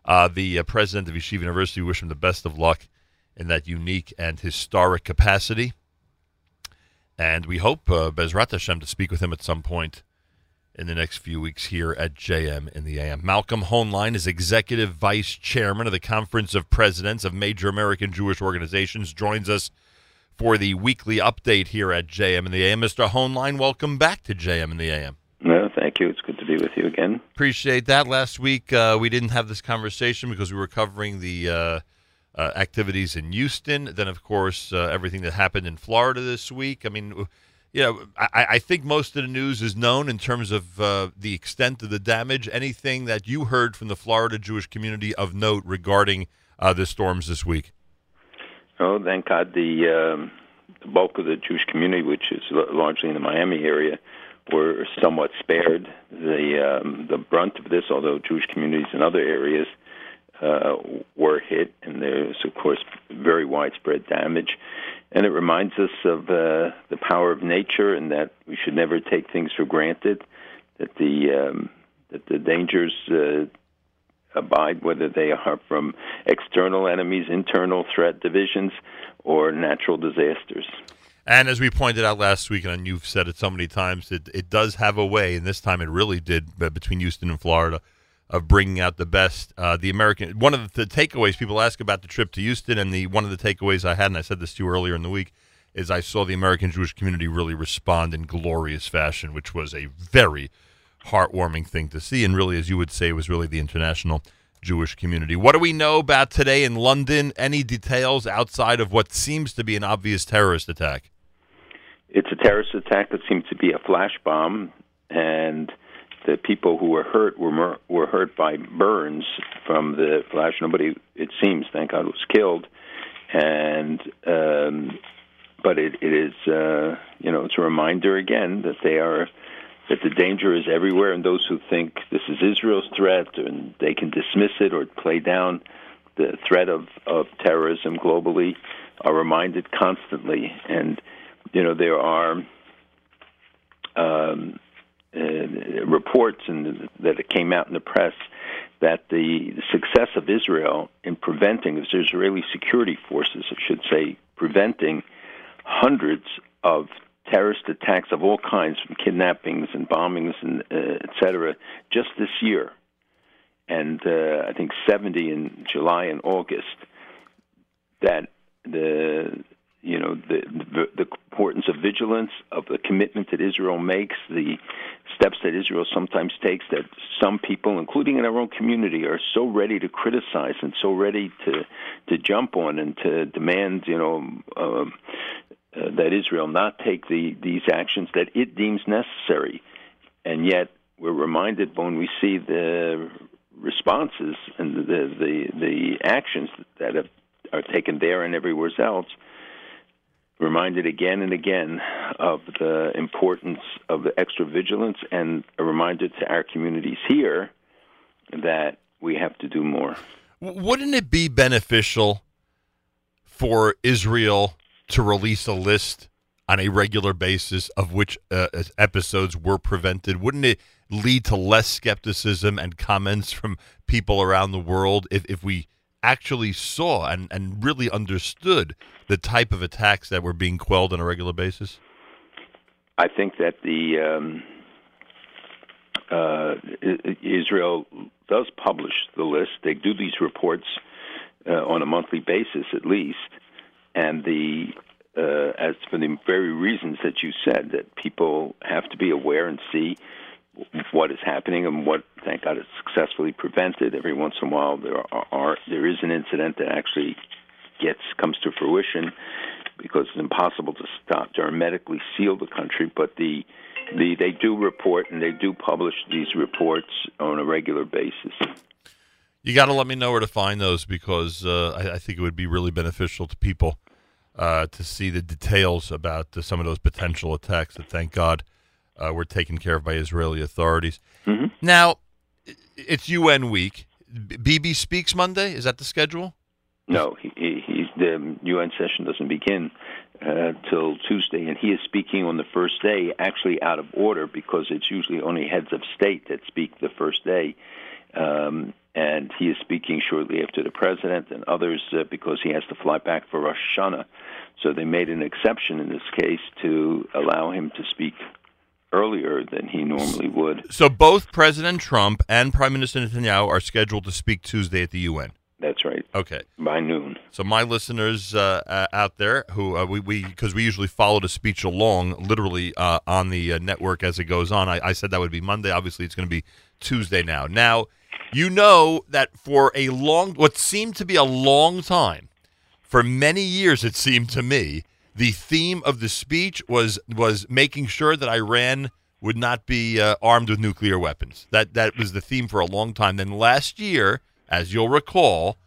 uh, the uh, president of Yeshiva University. We wish him the best of luck in that unique and historic capacity. And we hope, uh, Bezrat Hashem, to speak with him at some point in the next few weeks here at JM in the AM. Malcolm Hoenlein is executive vice chairman of the Conference of Presidents of Major American Jewish Organizations, joins us for the weekly update here at JM in the AM. Mr. Hoenlein, welcome back to JM in the AM. No, thank you. It's good to be be with you again. Appreciate that. Last week uh, we didn't have this conversation because we were covering the uh, uh, activities in Houston. Then, of course, uh, everything that happened in Florida this week. I mean, you know, I, I think most of the news is known in terms of uh, the extent of the damage. Anything that you heard from the Florida Jewish community of note regarding uh, the storms this week? Oh, thank God the, um, the bulk of the Jewish community, which is largely in the Miami area, were somewhat spared the um, the brunt of this. Although Jewish communities in other areas uh, were hit, and there's of course very widespread damage. And it reminds us of uh, the power of nature, and that we should never take things for granted. That the um, that the dangers uh, abide, whether they are from external enemies, internal threat divisions, or natural disasters. And as we pointed out last week, and you've said it so many times, it, it does have a way, and this time it really did between Houston and Florida, of bringing out the best. Uh, the American one of the takeaways people ask about the trip to Houston, and the one of the takeaways I had, and I said this to you earlier in the week, is I saw the American Jewish community really respond in glorious fashion, which was a very heartwarming thing to see, and really, as you would say, was really the international Jewish community. What do we know about today in London? Any details outside of what seems to be an obvious terrorist attack? It's a terrorist attack that seems to be a flash bomb, and the people who were hurt were were hurt by burns from the flash. Nobody, it seems, thank God, was killed, and um, but it, it is, uh, you know, it's a reminder again that they are that the danger is everywhere, and those who think this is Israel's threat and they can dismiss it or play down the threat of, of terrorism globally are reminded constantly. And, you know, there are um, uh, reports and that it came out in the press that the success of Israel in preventing, of Israeli security forces, I should say, preventing hundreds of terrorist attacks of all kinds, from kidnappings and bombings and uh, et cetera, just this year, and uh, I think 70 in July and August. That the you know the, the the importance of vigilance, of the commitment that Israel makes, the steps that Israel sometimes takes that some people, including in our own community, are so ready to criticize and so ready to to jump on and to demand, you know. Um, uh, that Israel not take the these actions that it deems necessary, and yet we're reminded when we see the responses and the the, the actions that have, are taken there and everywhere else. Reminded again and again of the importance of the extra vigilance, and a reminder to our communities here that we have to do more. Wouldn't it be beneficial for Israel to release a list on a regular basis of which uh, episodes were prevented? Wouldn't it lead to less skepticism and comments from people around the world if, if we actually saw and, and really understood the type of attacks that were being quelled on a regular basis? I think that the um, uh, Israel does publish the list. They do these reports uh, on a monthly basis, at least, and the uh, as for the very reasons that you said, that people have to be aware and see what is happening and what, thank God, is successfully prevented. Every once in a while, there are, are there is an incident that actually gets comes to fruition because it's impossible to stop to hermetically seal the country. But the the they do report and they do publish these reports on a regular basis. You got to let me know where to find those because uh, I, I think it would be really beneficial to people uh, to see the details about uh, some of those potential attacks that, thank God, uh, were taken care of by Israeli authorities. Mm-hmm. Now, it's UN week. Bibi speaks Monday. Is that the schedule? No, he, he, he, the UN session doesn't begin uh, till Tuesday, and he is speaking on the first day, actually out of order because it's usually only heads of state that speak the first day. Um, and he is speaking shortly after the president and others uh, because he has to fly back for Rosh Hashanah. So they made an exception in this case to allow him to speak earlier than he normally would. So both President Trump and Prime Minister Netanyahu are scheduled to speak Tuesday at the UN. That's right. Okay. By noon. So my listeners uh, uh, out there who uh, we we because we usually follow the speech along literally uh, on the uh, network as it goes on. I, I said that would be Monday. Obviously, it's going to be Tuesday now. Now, you know that for a long, what seemed to be a long time, for many years it seemed to me, the theme of the speech was was making sure that Iran would not be uh, armed with nuclear weapons. That that was the theme for a long time. Then last year, as you'll recall,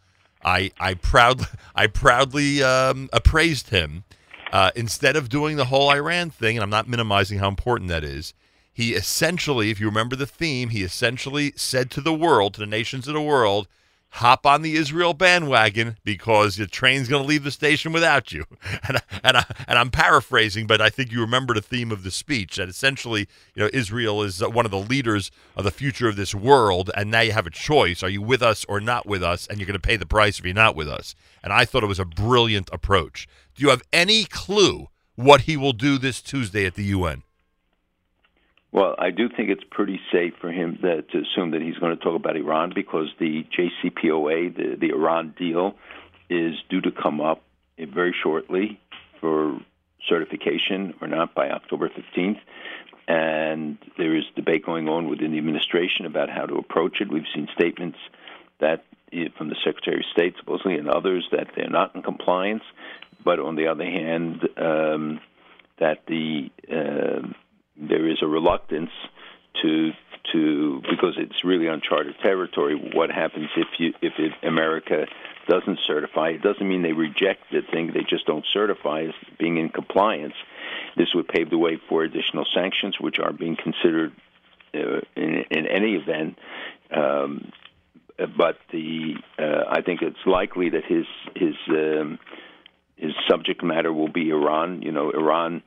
I I proudly (laughs) I proudly um, appraised him. Uh, instead of doing the whole Iran thing, and I'm not minimizing how important that is, he essentially, if you remember the theme, he essentially said to the world, to the nations of the world, hop on the Israel bandwagon because your train's going to leave the station without you. (laughs) And and I, and I'm paraphrasing, but I think you remember the theme of the speech that essentially, you know, Israel is one of the leaders of the future of this world, and now you have a choice: are you with us or not with us? And you're going to pay the price if you're not with us. And I thought it was a brilliant approach. Do you have any clue what he will do this Tuesday at the UN? Well, I do think it's pretty safe for him that, to assume that he's going to talk about Iran because the JCPOA, the, the Iran deal, is due to come up very shortly for certification or not by October 15th. And there is debate going on within the administration about how to approach it. We've seen statements that eh, from the Secretary of State, supposedly, and others, that they're not in compliance. But on the other hand, um, that the uh, there is a reluctance to to because it's really uncharted territory. What happens if you if it, America doesn't certify? It doesn't mean they reject the thing; they just don't certify as being in compliance. This would pave the way for additional sanctions, which are being considered uh, in, in any event. Um, but the uh, I think it's likely that his his um, his subject matter will be Iran. You know, Iran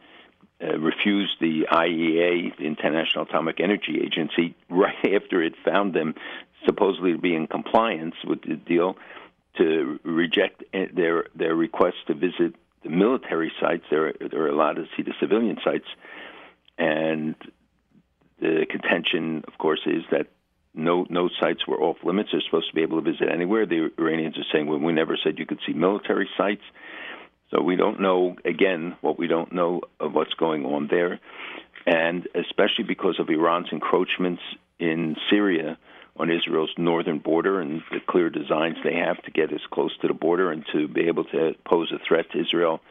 uh, refused the IAEA, the International Atomic Energy Agency, (laughs) right after it found them supposedly to be in compliance with the deal, to reject uh, their their request to visit the military sites. They're they're allowed to see the civilian sites, and the contention, of course, is that no no sites were off limits. They're supposed to be able to visit anywhere. The Iranians are saying, "Well, we never said you could see military sites." So we don't know again what we don't know of what's going on there, and especially because of Iran's encroachments in Syria on Israel's northern border and the clear designs they have to get as close to the border and to be able to pose a threat to Israel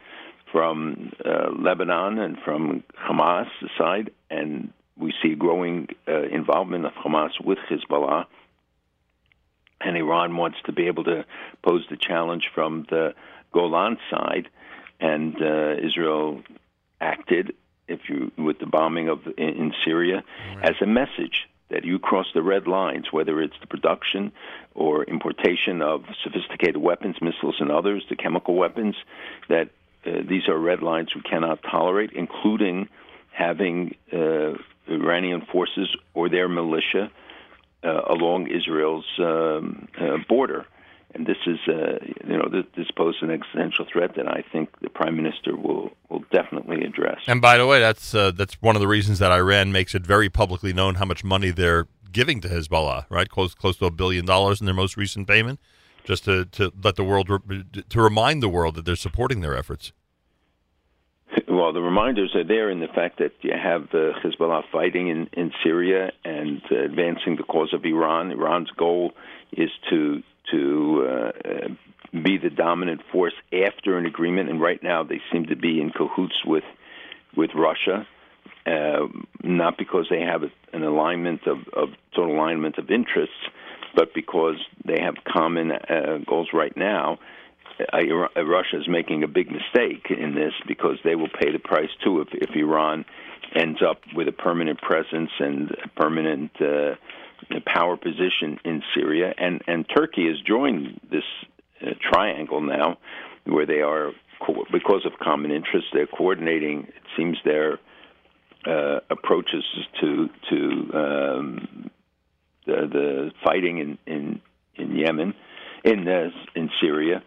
from uh, Lebanon and from Hamas side, and we see growing uh, involvement of Hamas with Hezbollah. And Iran wants to be able to pose the challenge from the Golan side, and uh, Israel acted, if you with the bombing of in, in Syria, as a message that you cross the red lines, whether it's the production or importation of sophisticated weapons, missiles, and others, the chemical weapons, that uh, these are red lines we cannot tolerate, including having uh, Iranian forces or their militia uh, along Israel's um, uh, border. And this is, uh, you know, this, this poses an existential threat that I think the prime minister will will definitely address. And by the way, that's uh, that's one of the reasons that Iran makes it very publicly known how much money they're giving to Hezbollah, right? Close close to a billion dollars in their most recent payment, just to, to let the world re- to remind the world that they're supporting their efforts. (laughs) Well, the reminders are there in the fact that you have uh, Hezbollah fighting in, in Syria and uh, advancing the cause of Iran. Iran's goal is to to uh, be the dominant force after an agreement, and right now they seem to be in cahoots with with Russia. Uh, not because they have an alignment of, of total alignment of interests, but because they have common uh, goals right now. Uh, Russia is making a big mistake in this because they will pay the price too if, if Iran ends up with a permanent presence and a permanent uh, power position in Syria. And and Turkey has joined this uh, triangle now, where they are because of common interests. They're coordinating. It seems their uh, approaches to to um, the, the fighting in in in Yemen, in uh, in Syria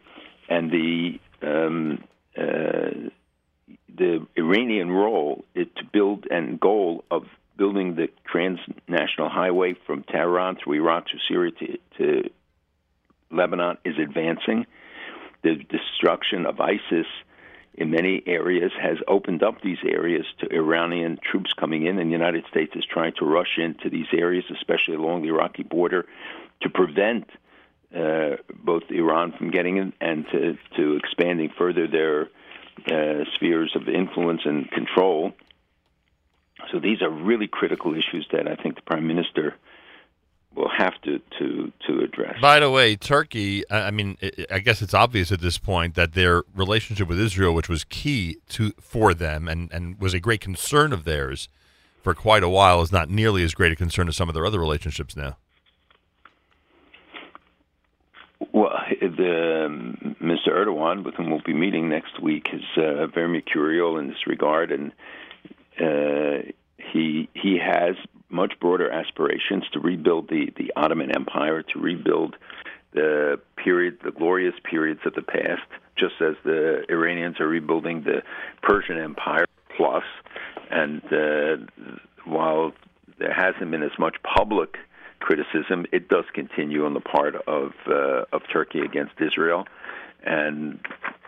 and the um, uh, the Iranian role is to build and goal of building the transnational highway from Tehran through Iraq to Syria to, to Lebanon is advancing. The destruction of ISIS in many areas has opened up these areas to Iranian troops coming in, and the United States is trying to rush into these areas, especially along the Iraqi border, to prevent uh, both Iran from getting in and to, to expanding further their uh, spheres of influence and control. So these are really critical issues that I think the Prime Minister will have to to to address. By the way, Turkey, I mean, I- I guess it's obvious at this point that their relationship with Israel, which was key to for them and, and was a great concern of theirs for quite a while, is not nearly as great a concern as some of their other relationships now. Well, the um, Mr. Erdogan, with whom we'll be meeting next week, is uh, very mercurial in this regard, and uh, he he has much broader aspirations to rebuild the the Ottoman Empire, to rebuild the period, the glorious periods of the past, just as the Iranians are rebuilding the Persian Empire plus. And uh, while there hasn't been as much public criticism, it does continue on the part of uh, of Turkey against Israel, and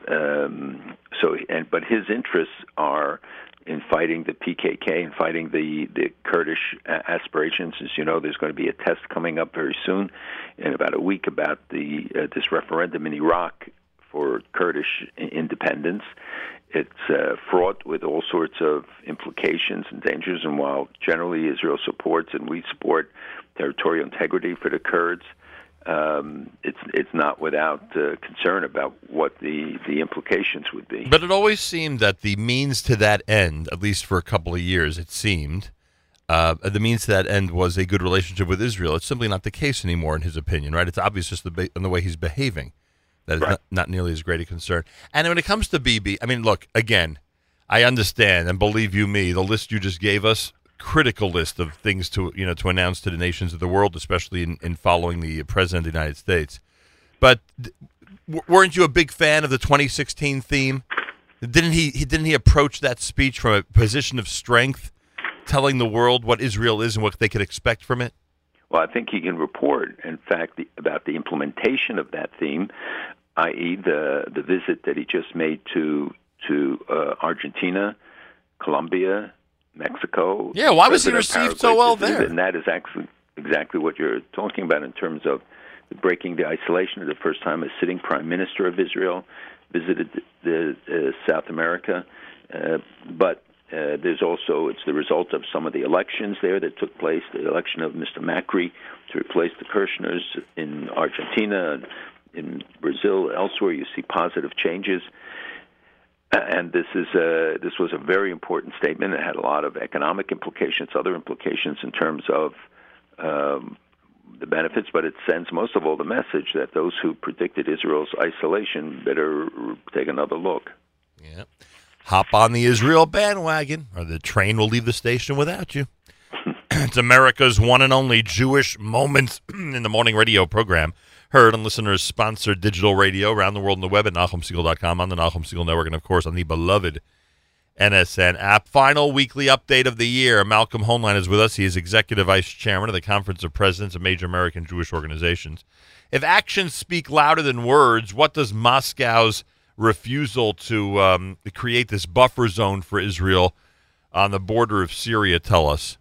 um, so and but his interests are in fighting the PKK and fighting the the Kurdish aspirations. As you know, there's going to be a test coming up very soon, in about a week, about the uh, this referendum in Iraq for Kurdish independence. It's uh, fraught with all sorts of implications and dangers. And while generally Israel supports and we support territorial integrity for the Kurds, um, it's it's not without uh, concern about what the the implications would be. But it always seemed that the means to that end, at least for a couple of years, it seemed, uh, the means to that end was a good relationship with Israel. It's simply not the case anymore, in his opinion, right? It's obvious just the, ba- in the way he's behaving that it's not, not nearly as great a concern. And when it comes to Bibi, I mean, look, again, I understand, and believe you me, the list you just gave us, critical list of things to you know to announce to the nations of the world, especially in, in following the president of the United States. But w- weren't you a big fan of the 2016 theme? Didn't he, he didn't he approach that speech from a position of strength, telling the world what Israel is and what they could expect from it? Well, I think he can report, in fact, the, about the implementation of that theme, i.e., the the visit that he just made to to uh, Argentina, Colombia, Mexico. Yeah, why was he received so well visited, there? And that is actually exactly what you're talking about in terms of breaking the isolation. Of the first time a sitting prime minister of Israel visited the, uh, South America, uh, but uh, there's also it's the result of some of the elections there that took place. The election of Mr. Macri to replace the Kirchners in Argentina, in Brazil, elsewhere. You see positive changes, and this is a, this was a very important statement. It had a lot of economic implications, other implications in terms of um, the benefits, but it sends most of all the message that those who predicted Israel's isolation better take another look. Yeah. Hop on the Israel bandwagon, or the train will leave the station without you. (laughs) it's America's one and only Jewish Moments (clears throat) in the Morning radio program. Heard on listeners sponsored digital radio around the world on the web at NachumSegal.com, on the Nachum Segal Network, and of course on the beloved NSN app. Final weekly update of the year. Malcolm Hoenlein is with us. He is Executive Vice Chairman of the Conference of Presidents of Major American Jewish Organizations. If actions speak louder than words, what does Moscow's refusal to um, create this buffer zone for Israel on the border of Syria tell us?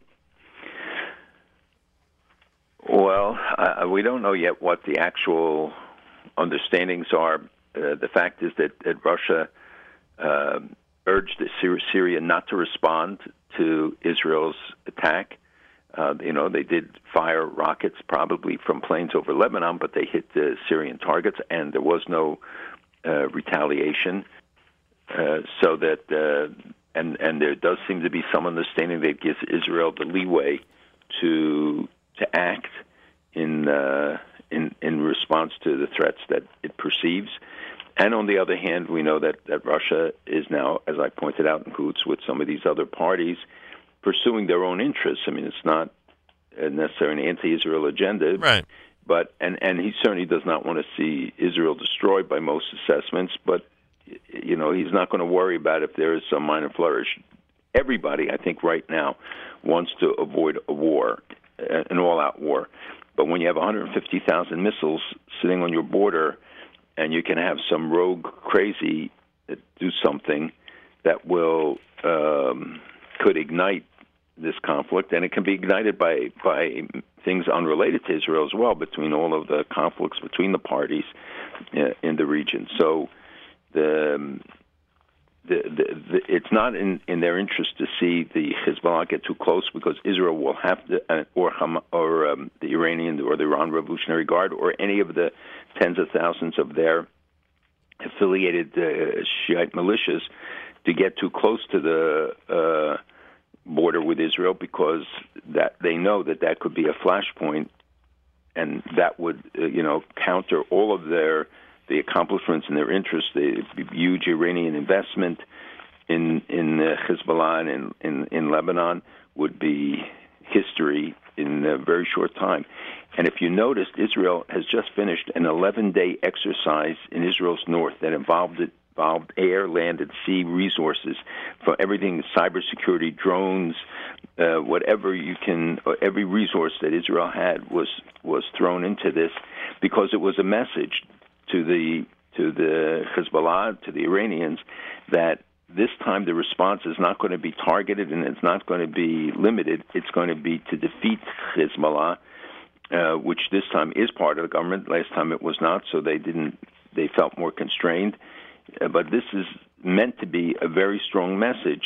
Well, uh, we don't know yet what the actual understandings are. Uh, the fact is that, that Russia uh, urged Syria not to respond to Israel's attack. Uh, you know, they did fire rockets probably from planes over Lebanon, but they hit the Syrian targets, and there was no uh, retaliation. Uh, so that, and and there does seem to be some understanding that gives Israel the leeway to to act in uh, in in response to the threats that it perceives. And on the other hand, we know that, that Russia is now, as I pointed out, in cahoots with some of these other parties, pursuing their own interests. I mean, it's not necessarily an anti-Israel agenda, right? But and and he certainly does not want to see Israel destroyed by most assessments. But you know, he's not going to worry about if there is some minor flourish. Everybody, I think, right now wants to avoid a war, an all-out war. But when you have 150,000 missiles sitting on your border, and you can have some rogue crazy do something that will um, could ignite this conflict, and it can be ignited by by things unrelated to Israel as well, between all of the conflicts between the parties uh, in the region. So the um, the, the, the, it's not in, in their interest to see the Hezbollah get too close because Israel will have to, uh, or Ham, or um, the Iranian or the Iran Revolutionary Guard or any of the tens of thousands of their affiliated uh, Shiite militias to get too close to the uh, border with Israel because that they know that that could be a flashpoint, and that would uh, you know counter all of their the accomplishments and their interests, the huge Iranian investment in in Hezbollah and in, in in Lebanon would be history in a very short time. And if you noticed, Israel has just finished an 11-day exercise in Israel's north that involved involved air, land, and sea resources for everything cybersecurity, drones, uh, whatever you can, every resource that Israel had was was thrown into this because it was a message to the to the Hezbollah, to the Iranians, that this time the response is not going to be targeted and it's not going to be limited. It's going to be to defeat Hezbollah, uh, which this time is part of the government. Last time it was not, so they didn't. They felt more constrained. Uh, but this is meant to be a very strong message.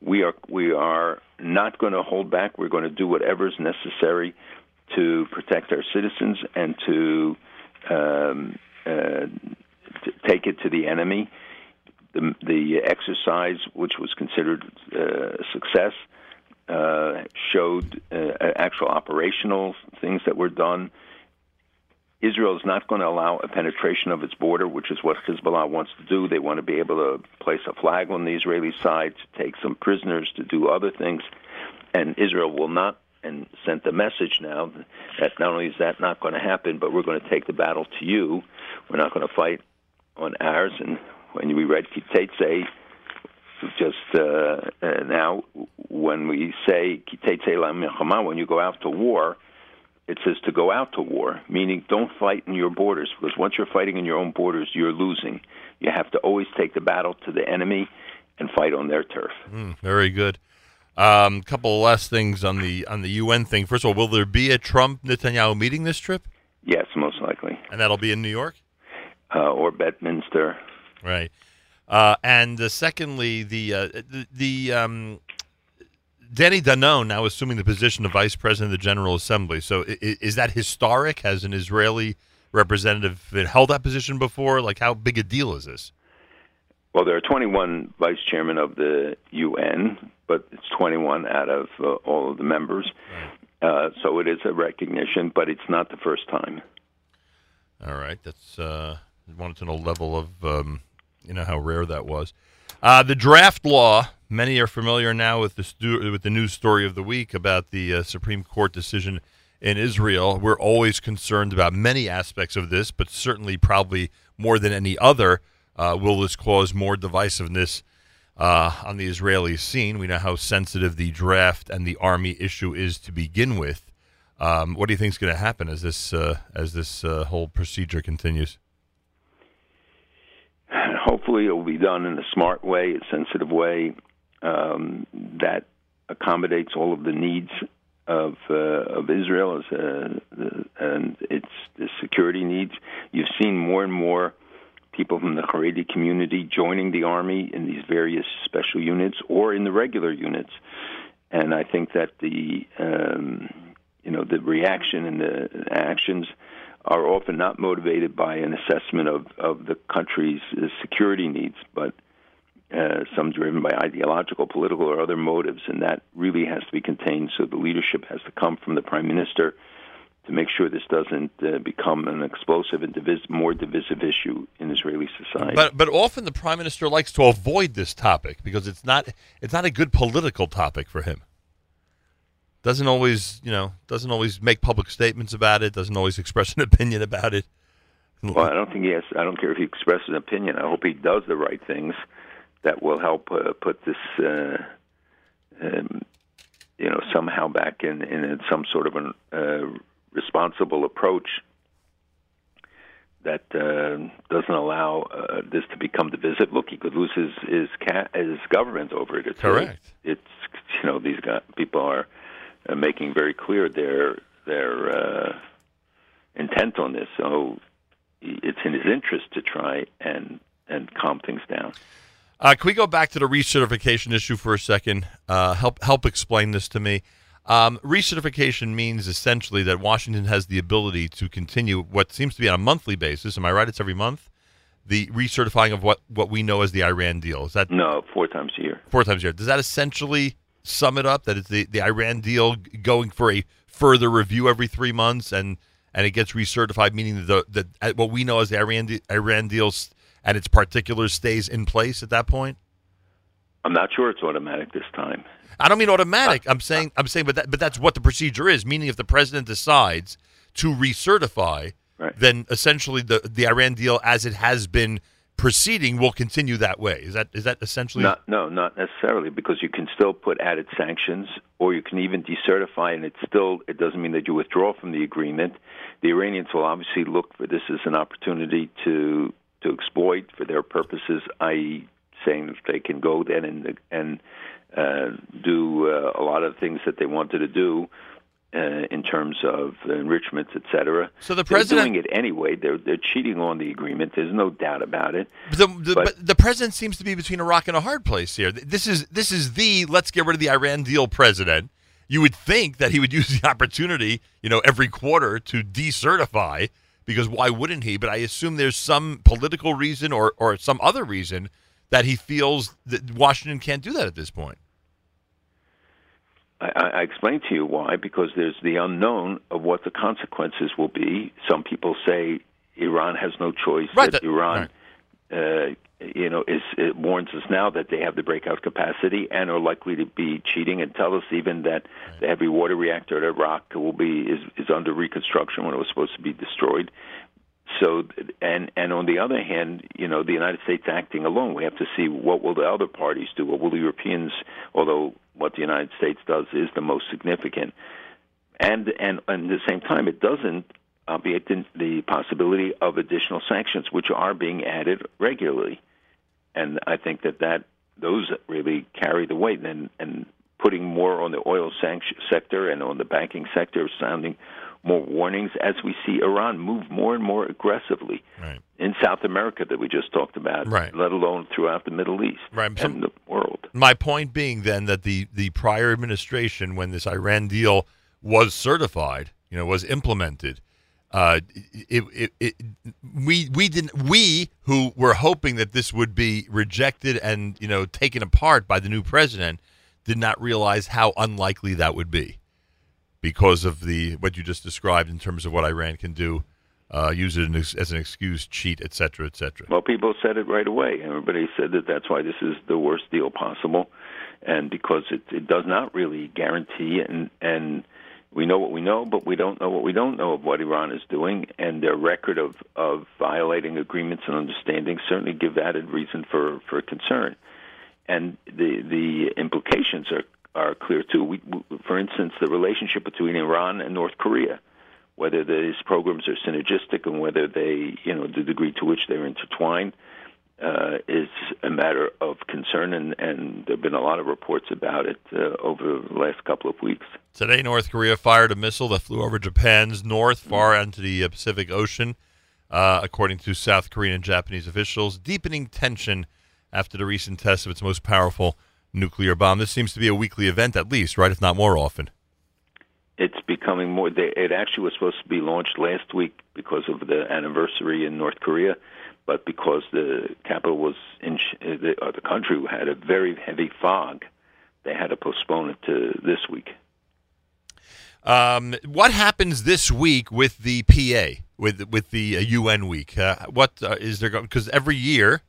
We are we are not going to hold back. We're going to do whatever is necessary to protect our citizens and to um, uh, to take it to the enemy. The, the exercise, which was considered uh, a success, uh, showed actual operational things that were done. Israel is not going to allow a penetration of its border, which is what Hezbollah wants to do. They want to be able to place a flag on the Israeli side, to take some prisoners, to do other things. And Israel will not and sent the message now that not only is that not going to happen, but we're going to take the battle to you. We're not going to fight on ours. And when we read Kitetse, just uh, uh, now, when we say Kitetse la when you go out to war, it says to go out to war, meaning don't fight in your borders, because once you're fighting in your own borders, you're losing. You have to always take the battle to the enemy and fight on their turf. Mm, very good. A um, couple last things on the on the UN thing. First of all, will there be a Trump Netanyahu meeting this trip? Yes, most likely. And that'll be in New York uh, or Bedminster. Right. Uh, and uh, secondly, the uh, the, the um, Danny Danon now assuming the position of vice president of the General Assembly. So is, is that historic? Has an Israeli representative held that position before? Like, how big a deal is this? Well, there are 21 vice chairmen of the UN, but it's 21 out of uh, all of the members. Uh, so it is a recognition, but it's not the first time. All right, that's. Uh, wanted to know level of, um, you know, how rare that was. Uh, the draft law. Many are familiar now with the stu- with the news story of the week about the uh, Supreme Court decision in Israel. We're always concerned about many aspects of this, but certainly, probably more than any other, uh, will this cause more divisiveness uh, on the Israeli scene? We know how sensitive the draft and the army issue is to begin with. Um, what do you think is going to happen as this uh, as this uh, whole procedure continues? Hopefully, it will be done in a smart way, a sensitive way um, that accommodates all of the needs of uh, of Israel as a, and its security needs. You've seen more and more people from the Haredi community joining the army in these various special units or in the regular units, and I think that the um, you know the reaction and the actions are often not motivated by an assessment of of the country's security needs, but uh, some driven by ideological, political, or other motives, and that really has to be contained. So the leadership has to come from the prime minister to make sure this doesn't uh, become an explosive and divis- more divisive issue in Israeli society. But but often the prime minister likes to avoid this topic because it's not it's not a good political topic for him. Doesn't always you know doesn't always make public statements about it. Doesn't always express an (laughs) opinion about it. Well, I don't think he has. I don't care if he expresses an opinion. I hope he does the right things that will help uh, put this, uh, um, you know, somehow back in, in some sort of an uh, responsible approach that uh, doesn't allow uh, this to become divisive. Look, he could lose his his, ca- his government over it. It's Correct. It's you know these guys, people are uh, making very clear their their uh, intent on this. So it's in his interest to try and and calm things down. Uh, can we go back to the recertification issue for a second? Uh, help help explain this to me. Um, recertification means essentially that Washington has the ability to continue what seems to be on a monthly basis. Am I right? It's every month. The recertifying of what, what we know as the Iran deal. Is that no four times a year? Four times a year. Does that essentially sum it up? That it's the, the Iran deal going for a further review every three months, and and it gets recertified, meaning that the, that what we know as the Iran de- Iran deals and its particulars stays in place at that point. I'm not sure it's automatic this time. I don't mean automatic. I'm saying I'm saying, but that, but that's what the procedure is. Meaning, if the president decides to recertify, right. then essentially the the Iran deal, as it has been proceeding, will continue that way. Is that is that essentially? Not, no, not necessarily, because you can still put added sanctions, or you can even decertify, and it still it doesn't mean that you withdraw from the agreement. The Iranians will obviously look for this as an opportunity to to exploit for their purposes, i.e., saying that they can go then and and uh, do uh, a lot of things that they wanted to do uh, in terms of enrichments, etc. So the They're president- doing it anyway. They're they're cheating on the agreement. There's no doubt about it. But the, the, But- but the president seems to be between a rock and a hard place here. This is this is the let's get rid of the Iran deal president. You would think that he would use the (laughs) opportunity, you know, every quarter to decertify because why wouldn't he? But I assume there's some political reason or or some other reason that he feels that Washington can't do that at this point. I, I explained to you why because there's the unknown of what the consequences will be. Some people say Iran has no choice. Right, that that- Iran, uh, you know, is it warns us now that they have the breakout capacity and are likely to be cheating, and tell us even that the heavy water reactor at Arak will be is is under reconstruction when it was supposed to be destroyed. So, and and on the other hand, you know, the United States acting alone, we have to see what will the other parties do. What will the Europeans? Although what the United States does is the most significant, and and, and at the same time, it doesn't obviate the, the possibility of additional sanctions, which are being added regularly. And I think that that those really carry the weight, and and putting more on the oil sanction sector and on the banking sector, sounding more warnings as we see Iran move more and more aggressively Right. In South America that we just talked about, Right. let alone throughout the Middle East Right. and the world. My point being then that the the prior administration, when this Iran deal was certified, you know, was implemented, uh, it, it, it we we didn't we who were hoping that this would be rejected and you know taken apart by the new president did not realize how unlikely that would be because of the what you just described in terms of what Iran can do, uh, use it as an excuse, cheat, etc., cetera, et cetera. Well, people said it right away. Everybody said that that's why this is the worst deal possible, and because it, it does not really guarantee and and we know what we know, but we don't know what we don't know of what Iran is doing, and their record of of violating agreements and understandings certainly give added reason for for concern. And the the implications are are clear too. We, for instance, the relationship between Iran and North Korea whether these programs are synergistic and whether they, you know, the degree to which they're intertwined uh, is a matter of concern, and, and there have been a lot of reports about it uh, over the last couple of weeks. Today, North Korea fired a missile that flew over Japan's north, far into the uh, Pacific Ocean, uh, according to South Korean and Japanese officials, deepening tension after the recent test of its most powerful nuclear bomb. This seems to be a weekly event, at least, right? If not more often. It's becoming more. They, it actually was supposed to be launched last week because of the anniversary in North Korea, but because the capital was in uh, the, or the country had a very heavy fog, they had to postpone it to this week. Um, what happens this week with the PA, with with the uh, UN week? Uh, what uh, is there? Because every year,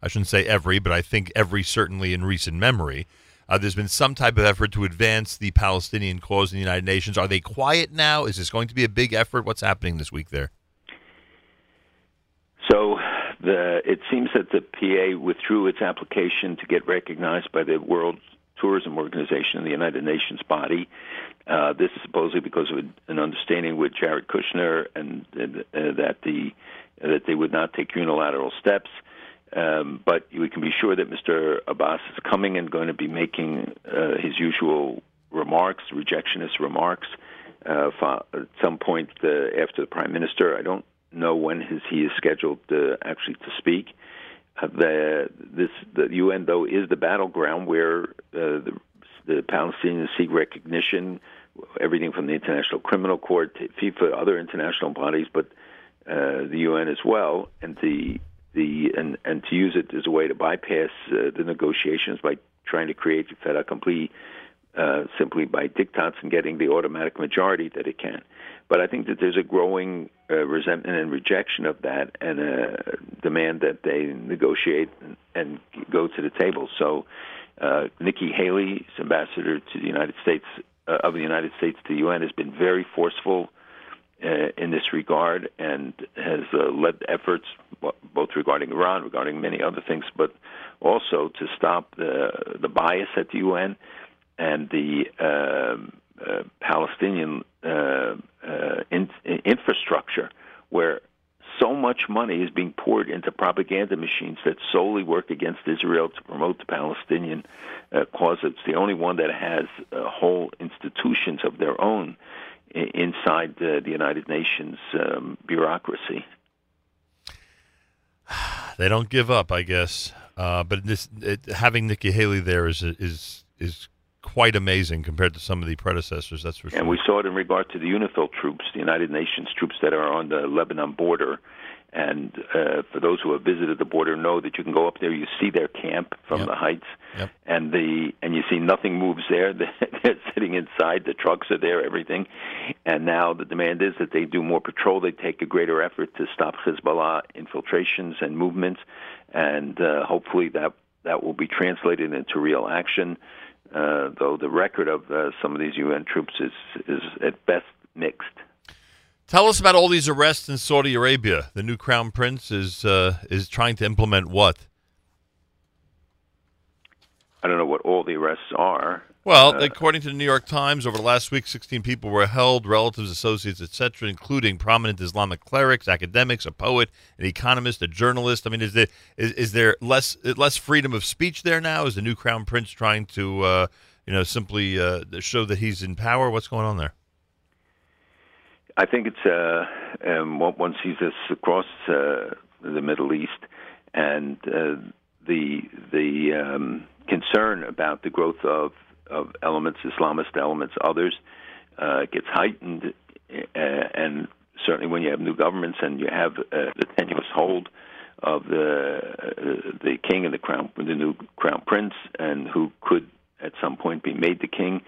I shouldn't say every, but I think every certainly in recent memory, uh, there's been some type of effort to advance the Palestinian cause in the United Nations. Are they quiet now? Is this going to be a big effort? What's happening this week there? So the it seems that the PA withdrew its application to get recognized by the World Tourism Organization the United Nations body. Uh, this is supposedly because of an understanding with Jared Kushner and uh, that the that they would not take unilateral steps. Um, but we can be sure that Mr. Abbas is coming and going to be making uh, his usual remarks, rejectionist remarks, uh, at some point uh, after the prime minister. I don't know when his, he is scheduled uh, actually to speak. Uh, the this the UN though is the battleground where uh, the, the Palestinians seek recognition, everything from the International Criminal Court, to FIFA, other international bodies, but uh, the UN as well, and the the and and to use it as a way to bypass uh, the negotiations by trying to create fait accompli uh, simply by diktats and getting the automatic majority that it can. But I think that there's a growing uh, resentment and rejection of that, and a demand that they negotiate and, and go to the table. So, uh, Nikki Haley, ambassador to the United States uh, of the United States to the UN, has been very forceful uh, in this regard and has uh, led efforts both regarding Iran, regarding many other things, but also to stop the the bias at the UN and the um, uh, Palestinian uh, uh, in, infrastructure, where so much money is being poured into propaganda machines that solely work against Israel to promote the Palestinian cause. It's the only one that has whole institutions of their own inside uh, the United Nations um, bureaucracy. (sighs) They don't give up, I guess. Uh, but this it, having Nikki Haley there is is is quite amazing compared to some of the predecessors. That's for sure. And we saw it in regard to the UNIFIL troops, the United Nations troops that are on the Lebanon border. And uh, for those who have visited the border, know that you can go up there. You see their camp from the heights, Yep. and the and you see nothing moves there. (laughs) They're sitting inside. The trucks are there, everything. And now the demand is that they do more patrol. They take a greater effort to stop Hezbollah infiltrations and movements, and uh, hopefully that that will be translated into real action. Uh, though the record of uh, some of these UN troops is is at best mixed. Tell us about all these arrests in Saudi Arabia. The new crown prince is uh, is trying to implement what? I don't know what all the arrests are. Well, Uh, according to the New York Times, over the last week, 16 people were held, relatives, associates, etc., including prominent Islamic clerics, academics, a poet, an economist, a journalist. I mean, is there is, is there less less freedom of speech there now? Is the new crown prince trying to, uh, you know, simply uh, show that he's in power? What's going on there? I think it's uh, um, one sees this across uh, the Middle East, and uh, the the um, concern about the growth of of elements, Islamist elements, others, uh, gets heightened, uh, and certainly when you have new governments and you have uh, the tenuous hold of the the king and the crown, the new crown prince, and who could at some point be made the king.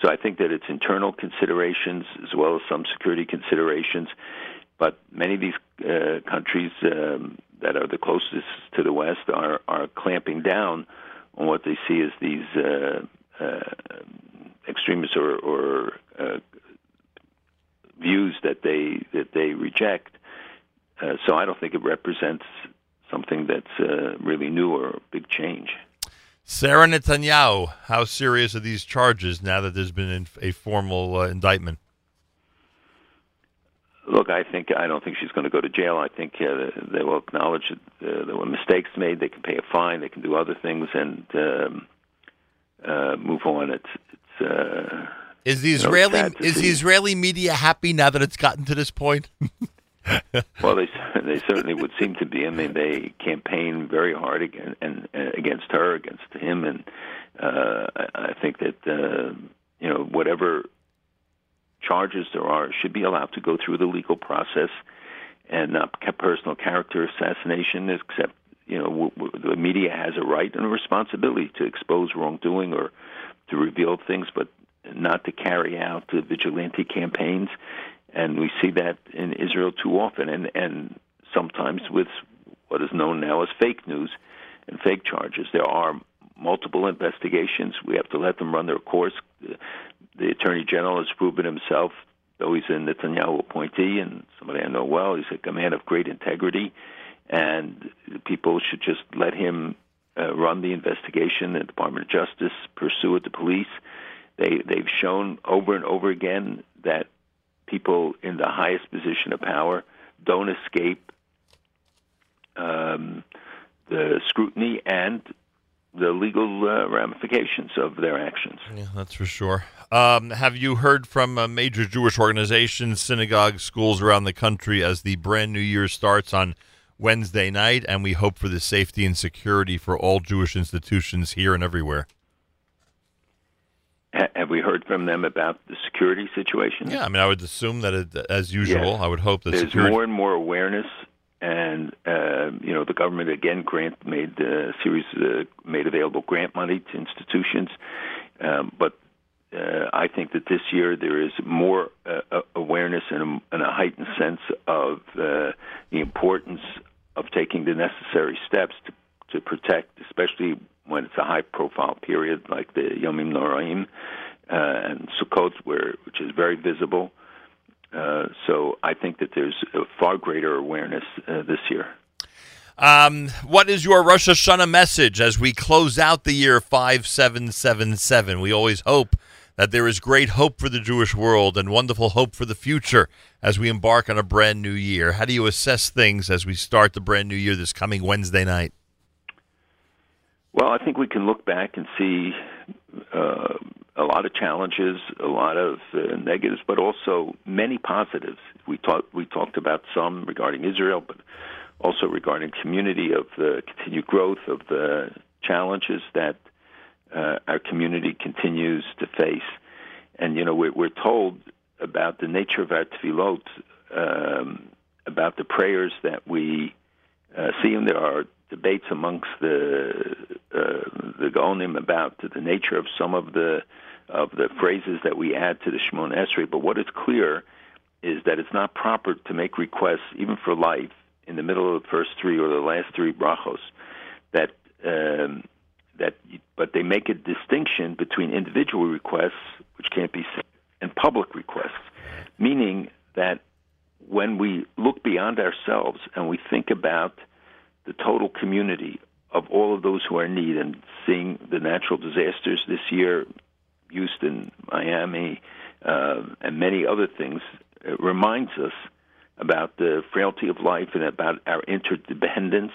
So I think that it's internal considerations as well as some security considerations. But many of these uh, countries um, that are the closest to the West are are clamping down on what they see as these uh, uh, extremists or, or uh, views that they that they reject. Uh, so I don't think it represents something that's uh, really new or a big change. Sarah Netanyahu, how serious are these charges now that there's been a formal uh, indictment? Look, I think I don't think she's going to go to jail. I think uh, they will acknowledge that uh, there were mistakes made. They can pay a fine. They can do other things and um, uh, move on. It's it's. Uh, Is the you know, Israeli is the. Israeli media happy now that it's gotten to this point? (laughs) well, they (laughs) they certainly would seem to be. I mean, they campaign very hard against and uh, against her, against him, and uh, I, think that uh, you know whatever charges there are should be allowed to go through the legal process and not personal character assassination. Except you know w- w- the media has a right and a responsibility to expose wrongdoing or to reveal things, but not to carry out the vigilante campaigns and we see that in Israel too often, and and sometimes with what is known now as fake news and fake charges. There are multiple investigations. We have to let them run their course. The, attorney general has proven himself, though he's a Netanyahu appointee and somebody I know well. He's a man of great integrity, and people should just let him uh, run the investigation, the Department of Justice pursue it, the police. They they've shown over and over again that people in the highest position of power don't escape um, the scrutiny and the legal uh, ramifications of their actions. Yeah, that's for sure. Um, have you heard from uh, major Jewish organizations, synagogues, schools around the country as the brand new year starts on Wednesday night? And we hope for the safety and security for all Jewish institutions here and everywhere. Ha- have we heard from them about the security situation? Yeah, I mean, I would assume that, it, as usual, Yes. I would hope that There's security. more and more awareness, and uh, you know the government again grant made a series uh, made available grant money to institutions, um, but uh, I think that this year there is more uh, awareness and a, and a heightened sense of uh, the importance of taking the necessary steps to to protect, especially when it's a high-profile period like the Yomim Noraim uh, and Sukkot, where which is very visible. Uh, so I think that there's a far greater awareness uh, this year. Um, what is your Rosh Hashanah message as we close out the year 5777? We always hope that there is great hope for the Jewish world and wonderful hope for the future as we embark on a brand new year. How do you assess things as we start the brand new year this coming Wednesday night? Well, I think we can look back and see uh, a lot of challenges, a lot of uh, negatives, but also many positives. We talked we talked about some regarding Israel, but also regarding community of the continued growth of the challenges that uh, our community continues to face. And you know, we're, we're told about the nature of our tefillot, um, about the prayers that we uh, see, and there are debates amongst the uh, the Gaonim about the nature of some of the of the phrases that we add to the Shemon Esrei. But what is clear is that it's not proper to make requests, even for life, in the middle of the first three or the last three brachos. That um, that, but they make a distinction between individual requests, which can't be said, and public requests, meaning that when we look beyond ourselves and we think about the total community of all of those who are in need and seeing the natural disasters this year, Houston, Miami, uh, and many other things, it reminds us about the frailty of life and about our interdependence.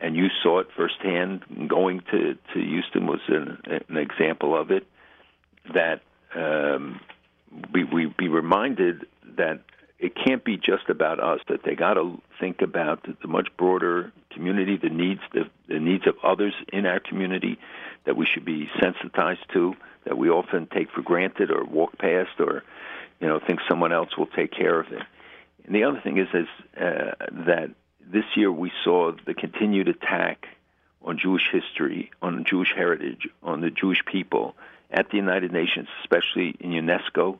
And you saw it firsthand. Going to, to Houston was an, an example of it. That um, we, we be reminded that it can't be just about us. That they got to think about the much broader community, the needs, the, the needs of others in our community, that we should be sensitized to, that we often take for granted or walk past, or you know think someone else will take care of it. And the other thing is, is uh, that this year we saw the continued attack on Jewish history, on Jewish heritage, on the Jewish people at the United Nations, especially in UNESCO,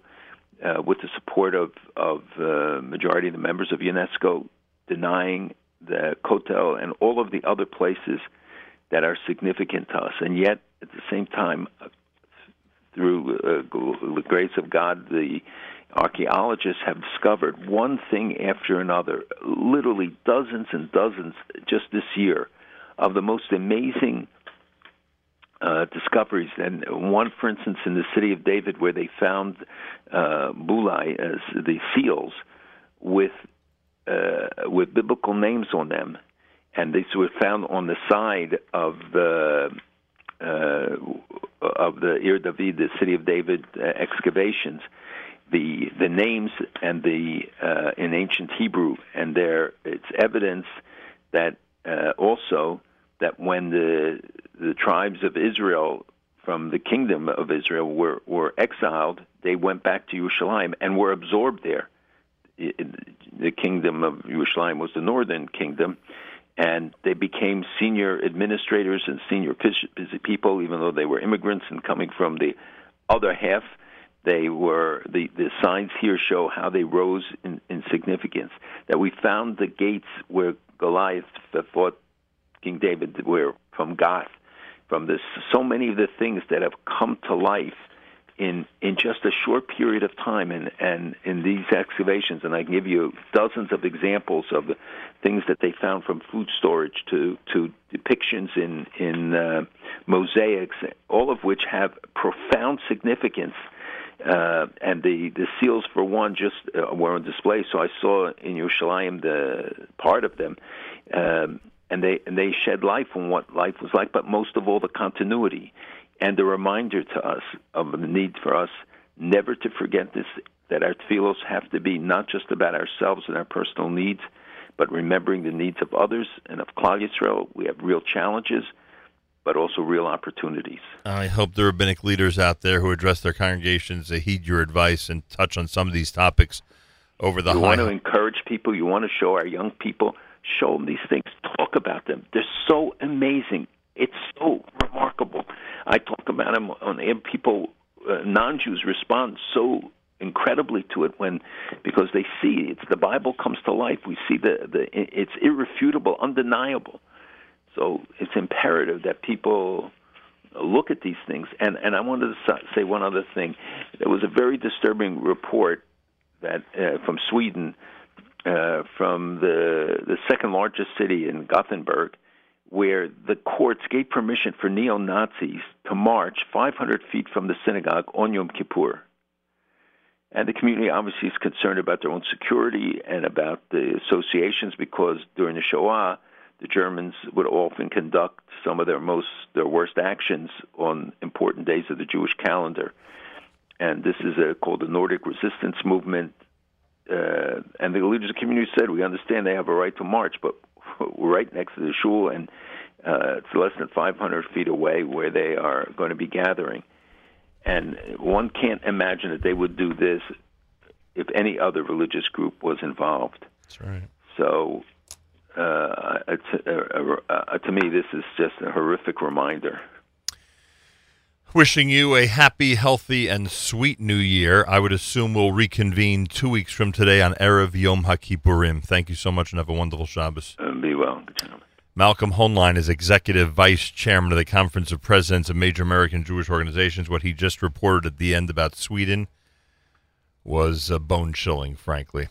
uh, with the support of of uh, majority of the members of UNESCO, denying the Kotel and all of the other places that are significant to us, and yet at the same time, uh, through uh, the grace of God, the archaeologists have discovered one thing after another, literally dozens and dozens just this year, of the most amazing uh, discoveries. And one, for instance, in the city of David, where they found uh, bullae as the seals with uh, with biblical names on them, and these were found on the side of the uh, of the Ir David, the city of David uh, excavations. The the names and the uh, in ancient Hebrew, and there it's evidence that uh, also that when the the tribes of Israel from the kingdom of Israel were were exiled, they went back to Yerushalayim and were absorbed there. The kingdom of Yerushalayim was the northern kingdom, and they became senior administrators and senior people, even though they were immigrants and coming from the other half. They were the the signs here show how they rose in, in significance. That we found the gates where Goliath fought King David, were from Gath, from this so many of the things that have come to life in in just a short period of time and and in these excavations and I can give you dozens of examples of the things that they found from food storage to to depictions in in uh, mosaics all of which have profound significance. Uh, and the the seals for one just uh, were on display. So I saw in Yerushalayim the part of them um, and they and they shed life on what life was like but most of all the continuity and a reminder to us of the need for us never to forget this that our tefillos have to be not just about ourselves and our personal needs, but remembering the needs of others and of Klal Yisrael. We have real challenges, but also real opportunities. I hope the rabbinic leaders out there who address their congregations heed your advice and touch on some of these topics over the you high. want to encourage people. You want to show our young people, show them these things, talk about them. They're so amazing. It's so remarkable. I talk about them on air. People, uh, non-Jews, respond so incredibly to it when because they see it's the Bible comes to life. We see the the it's irrefutable, undeniable. So it's imperative that people look at these things. And and I wanted to say one other thing. There was a very disturbing report that uh, from Sweden, uh, from the the second largest city in Gothenburg, where the courts gave permission for neo Nazis to march 500 feet from the synagogue on Yom Kippur. And the community obviously is concerned about their own security and about the associations because during the Shoah, the Germans would often conduct some of their most their worst actions on important days of the Jewish calendar. And this is a, called the Nordic Resistance Movement. Uh, and the the community said, "We understand they have a right to march, but (laughs) right next to the shul, and uh, it's less than 500 feet away where they are going to be gathering." And one can't imagine that they would do this if any other religious group was involved. That's right. So, uh, it's, uh, uh, to me, this is just a horrific reminder. Wishing you a happy, healthy, and sweet new year. I would assume we'll reconvene two weeks from today on Erev Yom HaKippurim. Thank you so much and have a wonderful Shabbos. Uh, be well, gentlemen. Malcolm Hoenlein is executive vice chairman of the Conference of Presidents of Major American Jewish Organizations. What he just reported at the end about Sweden was uh, bone chilling, frankly.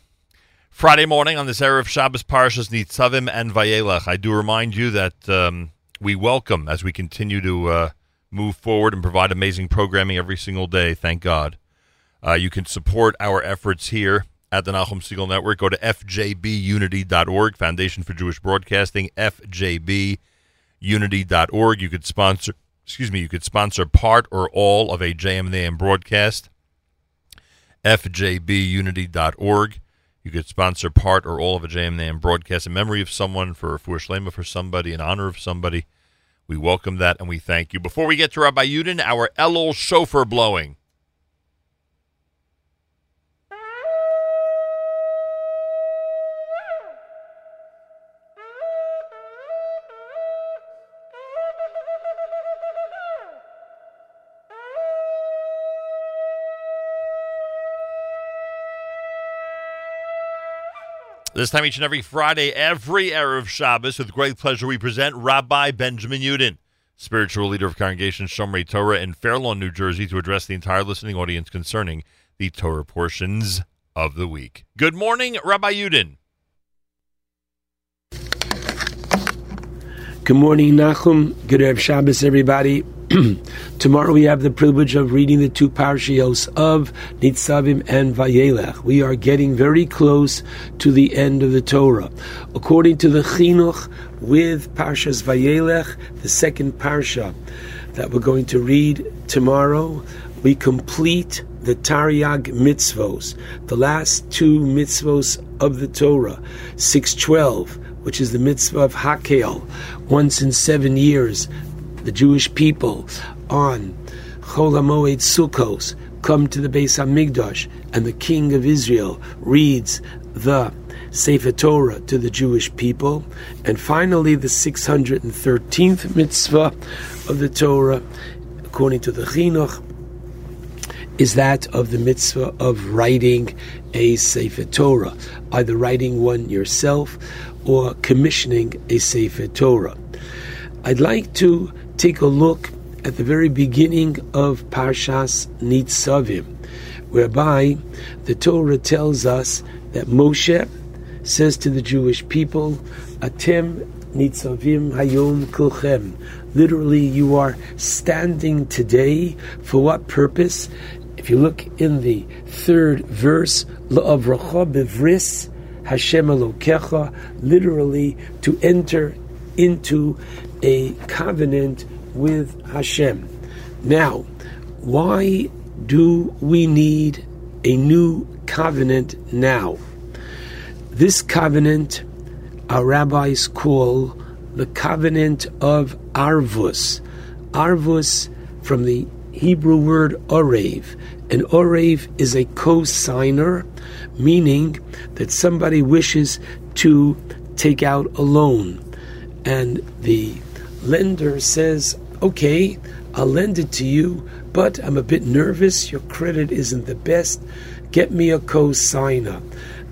Friday morning on this era of Shabbos Parshas Nitzavim and Vayelach, I do remind you that um, we welcome as we continue to uh, move forward and provide amazing programming every single day. Thank God. Uh, you can support our efforts here at the Nachum Segal Network. Go to fjbunity.org, Foundation for Jewish Broadcasting, fjbunity.org. You could sponsor, excuse me, you could sponsor part or all of a JM in the AM broadcast, fjbunity.org. You could sponsor part or all of a JM in the AM broadcast in memory of someone, for a Shlema for somebody, in honor of somebody. We welcome that and we thank you. Before we get to Rabbi Yudin, our Elul shofar blowing. This time each and every Friday, every Erev Shabbos, with great pleasure, we present Rabbi Benjamin Yudin, spiritual leader of Congregation Shomrei Torah in Fair Lawn, New Jersey, to address the entire listening audience concerning the Torah portions of the week. Good morning, Rabbi Yudin. Good morning, Nachum. Good Erev Shabbos, everybody. (clears throat) Tomorrow we have the privilege of reading the two parashios of Nitzavim and Vayelech. We are getting very close to the end of the Torah. According to the Chinuch, with Parshas Vayelech, the second parsha that we're going to read tomorrow, we complete the Taryag mitzvos, the last two mitzvos of the Torah, 612, which is the mitzvah of Hakel, once in seven years, the Jewish people on Chol HaMoed Sukkos come to the Beis Hamikdash, and the king of Israel reads the Sefer Torah to the Jewish people. And finally, the 613th mitzvah of the Torah, according to the Chinuch, is that of the mitzvah of writing a Sefer Torah, either writing one yourself or commissioning a Sefer Torah. I'd like to take a look at the very beginning of Parshas Nitzavim, whereby the Torah tells us that Moshe says to the Jewish people, Atem Nitzavim Hayom Kulchem. Literally, you are standing today for what purpose? If you look in the third verse, La'avracha bevris Hashem Elokecha, literally to enter into a covenant with Hashem. Now, why do we need a new covenant now? This covenant our rabbis call the covenant of Arvus. Arvus from the Hebrew word Orev. And Orev is a co-signer, meaning that somebody wishes to take out a loan. And the lender says, okay, I'll lend it to you, but I'm a bit nervous. Your credit isn't the best. Get me a co-signer.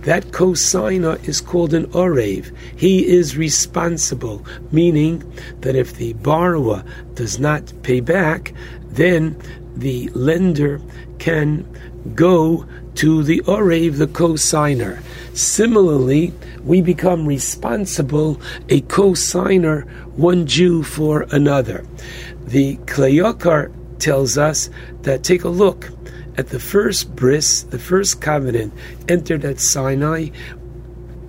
That co-signer is called an orev. He is responsible, meaning that if the borrower does not pay back, then the lender can go to the orev, the co-signer. Similarly, we become responsible, a co-signer, one Jew for another. The Kli Yakar tells us that take a look at the first bris, the first covenant entered at Sinai,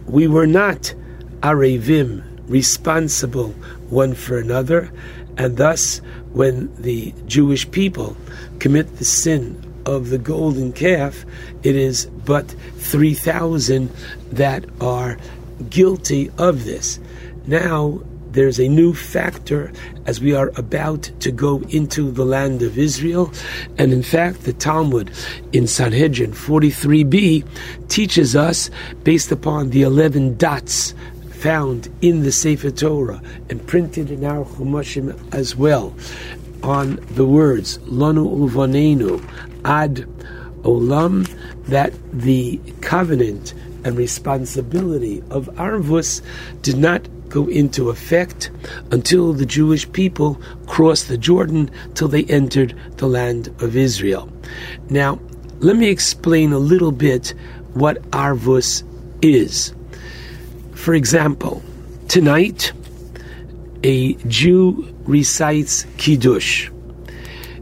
we were not arevim, responsible one for another, and thus when the Jewish people commit the sin of the golden calf, it is but 3,000 that are guilty of this. Now, there's a new factor as we are about to go into the land of Israel. And in fact, the Talmud in Sanhedrin 43b teaches us, based upon the 11 dots found in the Sefer Torah and printed in our Chumashim as well, on the words Lanu Uvanenu Ad Olam, that the covenant and responsibility of Arvus did not go into effect until the Jewish people crossed the Jordan till they entered the land of Israel. Now, let me explain a little bit what Arvus is. For example, tonight a Jew recites Kiddush,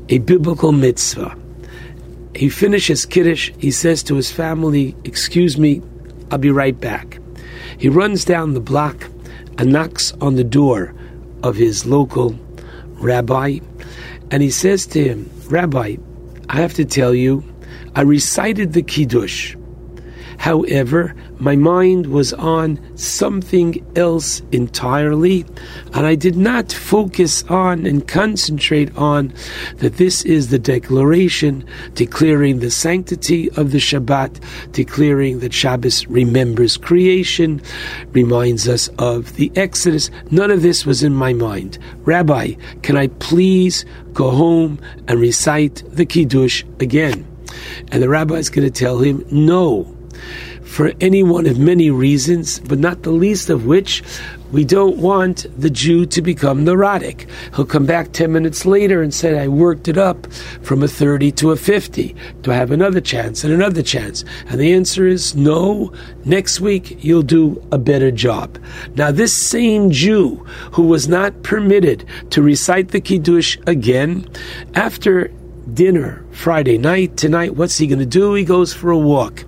a biblical mitzvah. He finishes Kiddush, he says to his family, Excuse me, I'll be right back. He runs down the block and knocks on the door of his local rabbi, and he says to him, Rabbi, I have to tell you, I recited the Kiddush. However, my mind was on something else entirely, and I did not focus on and concentrate on that this is the declaration declaring the sanctity of the Shabbat, declaring that Shabbos remembers creation, reminds us of the Exodus. None of this was in my mind. Rabbi, can I please go home and recite the Kiddush again? And the rabbi is going to tell him, no for any one of many reasons, but not the least of which we don't want the Jew to become neurotic. He'll come back 10 minutes later and say, I worked it up from a 30 to a 50. Do I have another chance and another chance? And the answer is no. Next week, you'll do a better job. Now, this same Jew who was not permitted to recite the Kiddush again, after dinner Friday night. Tonight, what's he going to do? He goes for a walk.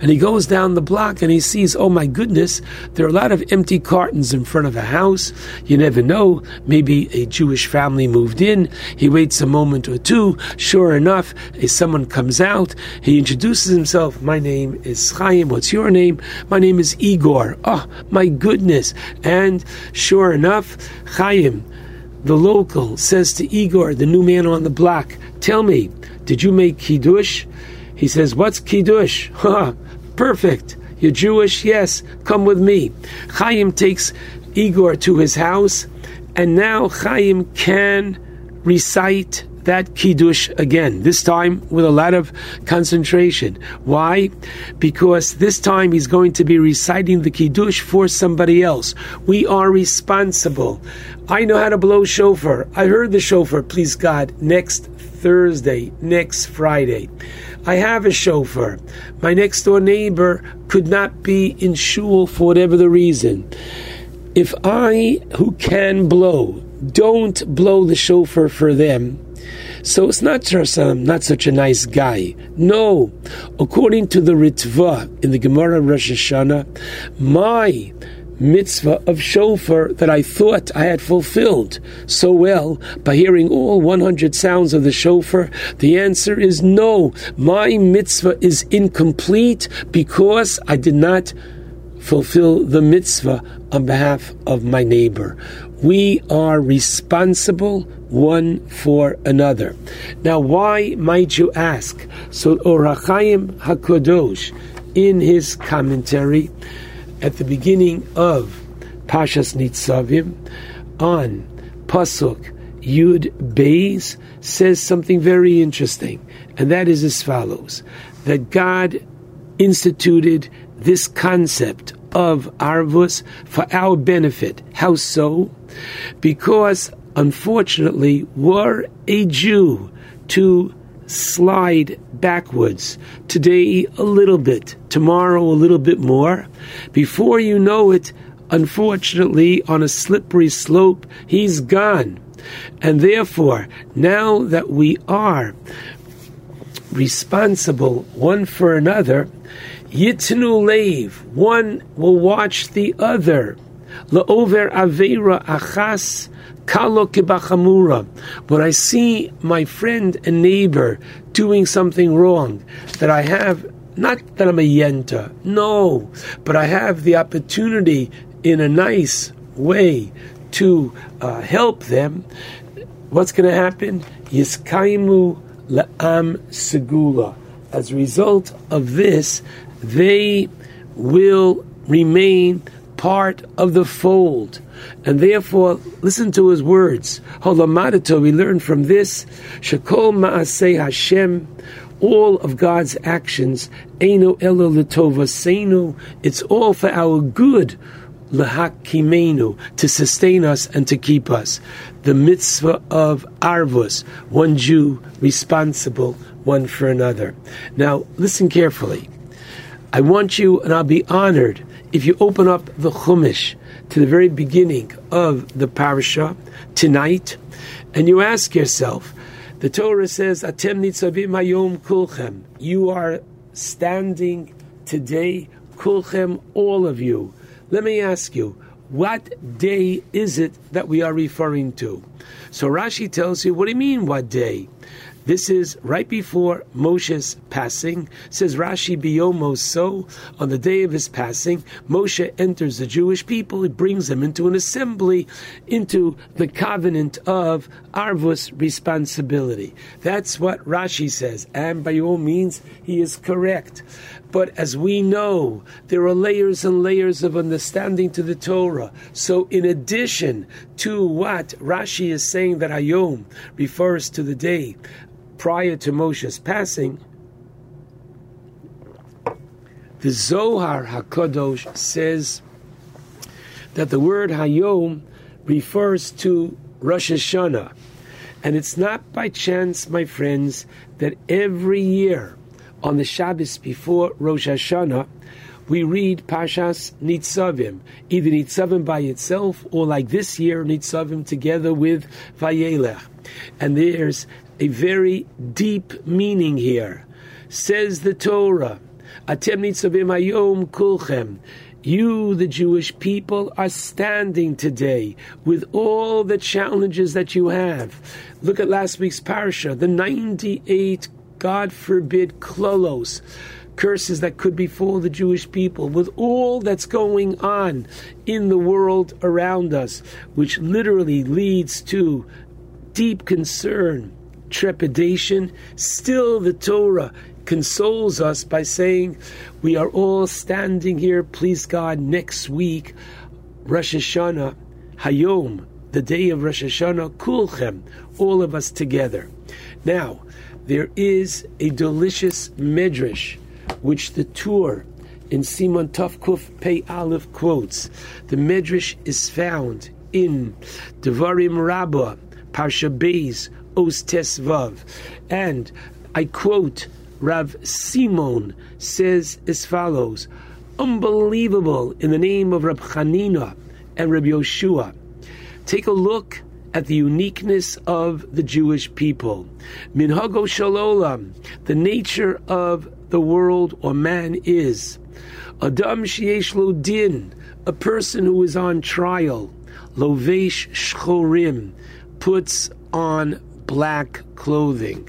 And he goes down the block and he sees, oh my goodness, there are a lot of empty cartons in front of a house. You never know. Maybe a Jewish family moved in. He waits a moment or two. Sure enough, someone comes out. He introduces himself. My name is Chaim. What's your name? My name is Igor. Oh, my goodness. And sure enough, Chaim, the local, says to Igor, the new man on the block, Tell me, did you make Kiddush? He says, What's Kiddush? (laughs) Perfect. You're Jewish? Yes, come with me. Chaim takes Igor to his house, and now Chaim can recite that Kiddush again, this time with a lot of concentration. Why? Because this time he's going to be reciting the Kiddush for somebody else. We are responsible. I know how to blow shofar. I heard the shofar, please God, next Thursday, next Friday. I have a shofar. My next door neighbor could not be in shul for whatever the reason. If I, who can blow, don't blow the shofar for them, so it's not just I'm not such a nice guy. No, according to the Ritva in the Gemara Rosh Hashanah, my mitzvah of shofar that I thought I had fulfilled so well by hearing all 100 sounds of the shofar? The answer is no. My mitzvah is incomplete because I did not fulfill the mitzvah on behalf of my neighbor. We are responsible one for another. Now, why might you ask? So, Ohr HaChaim HaKadosh, in his commentary, at the beginning of Pashas Nitzavim on Pasuk Yud Beis says something very interesting, and that is as follows: that God instituted this concept of arvus for our benefit. How so? Because unfortunately, were a Jew to slide backwards. Today, a little bit. Tomorrow, a little bit more. Before you know it, unfortunately, on a slippery slope, he's gone. And therefore, now that we are responsible one for another, Yitnu Leiv, one will watch the other. La'over Avera Achas Kalo kibachamura. When I see my friend and neighbor doing something wrong, that I have not that I'm a yenta, no, but I have the opportunity in a nice way to uh, help them. What's going to happen? Yiskaimu la'am segula. As a result of this, they will remain part of the fold. And therefore, listen to his words. Holamadito, we learn from this, Shakol Ma'aseh Hashem, all of God's actions, Eino Elo Litova Seinu, it's all for our good, Lahakimenu, to sustain us and to keep us. The mitzvah of Arvus, one Jew responsible one for another. Now, listen carefully. I want you, and I'll be honored if you open up the Chumash to the very beginning of the parasha tonight, and you ask yourself, the Torah says, "Atem nitzavim hayom kulchem." You are standing today, kulchem, all of you. Let me ask you, what day is it that we are referring to? So Rashi tells you, what do you mean, what day? This is right before Moshe's passing. Says Rashi Biyomo so on the day of his passing, Moshe enters the Jewish people. He brings them into an assembly, into the covenant of Arvus responsibility. That's what Rashi says, and by all means, he is correct. But as we know, there are layers and layers of understanding to the Torah. So, in addition to what Rashi is saying that Hayom refers to the day prior to Moshe's passing, the Zohar Hakadosh says that the word Hayom refers to Rosh Hashanah. And it's not by chance, my friends, that every year on the Shabbos before Rosh Hashanah, we read Pashas Nitzavim, either Nitzavim by itself or like this year, Nitzavim together with Vayelech. And there's a very deep meaning here. Says the Torah, Atem Nitzavim Hayom Kulchem. You, the Jewish people, are standing today with all the challenges that you have. Look at last week's parasha, the 98, God forbid, klolos, curses that could befall the Jewish people, with all that's going on in the world around us, which literally leads to deep concern, trepidation. Still, the Torah consoles us by saying, We are all standing here, please God, next week, Rosh Hashanah, Hayom, the day of Rosh Hashanah, Kulchem, all of us together. Now, there is a delicious medrash which the Tur in Siman Tufkuf Pei Aleph quotes. The medrash is found in Devarim Rabbah, Parsha Beis, Os Tesvav. And I quote, Rav Simon says as follows, unbelievable in the name of Rab Chanina and Rab Yoshua. Take a look at the uniqueness of the Jewish people. Minhago Shalolam, the nature of the world or man is. Adam Shiesh Lo Din, a person who is on trial. Lovesh Shchorim, puts on black clothing.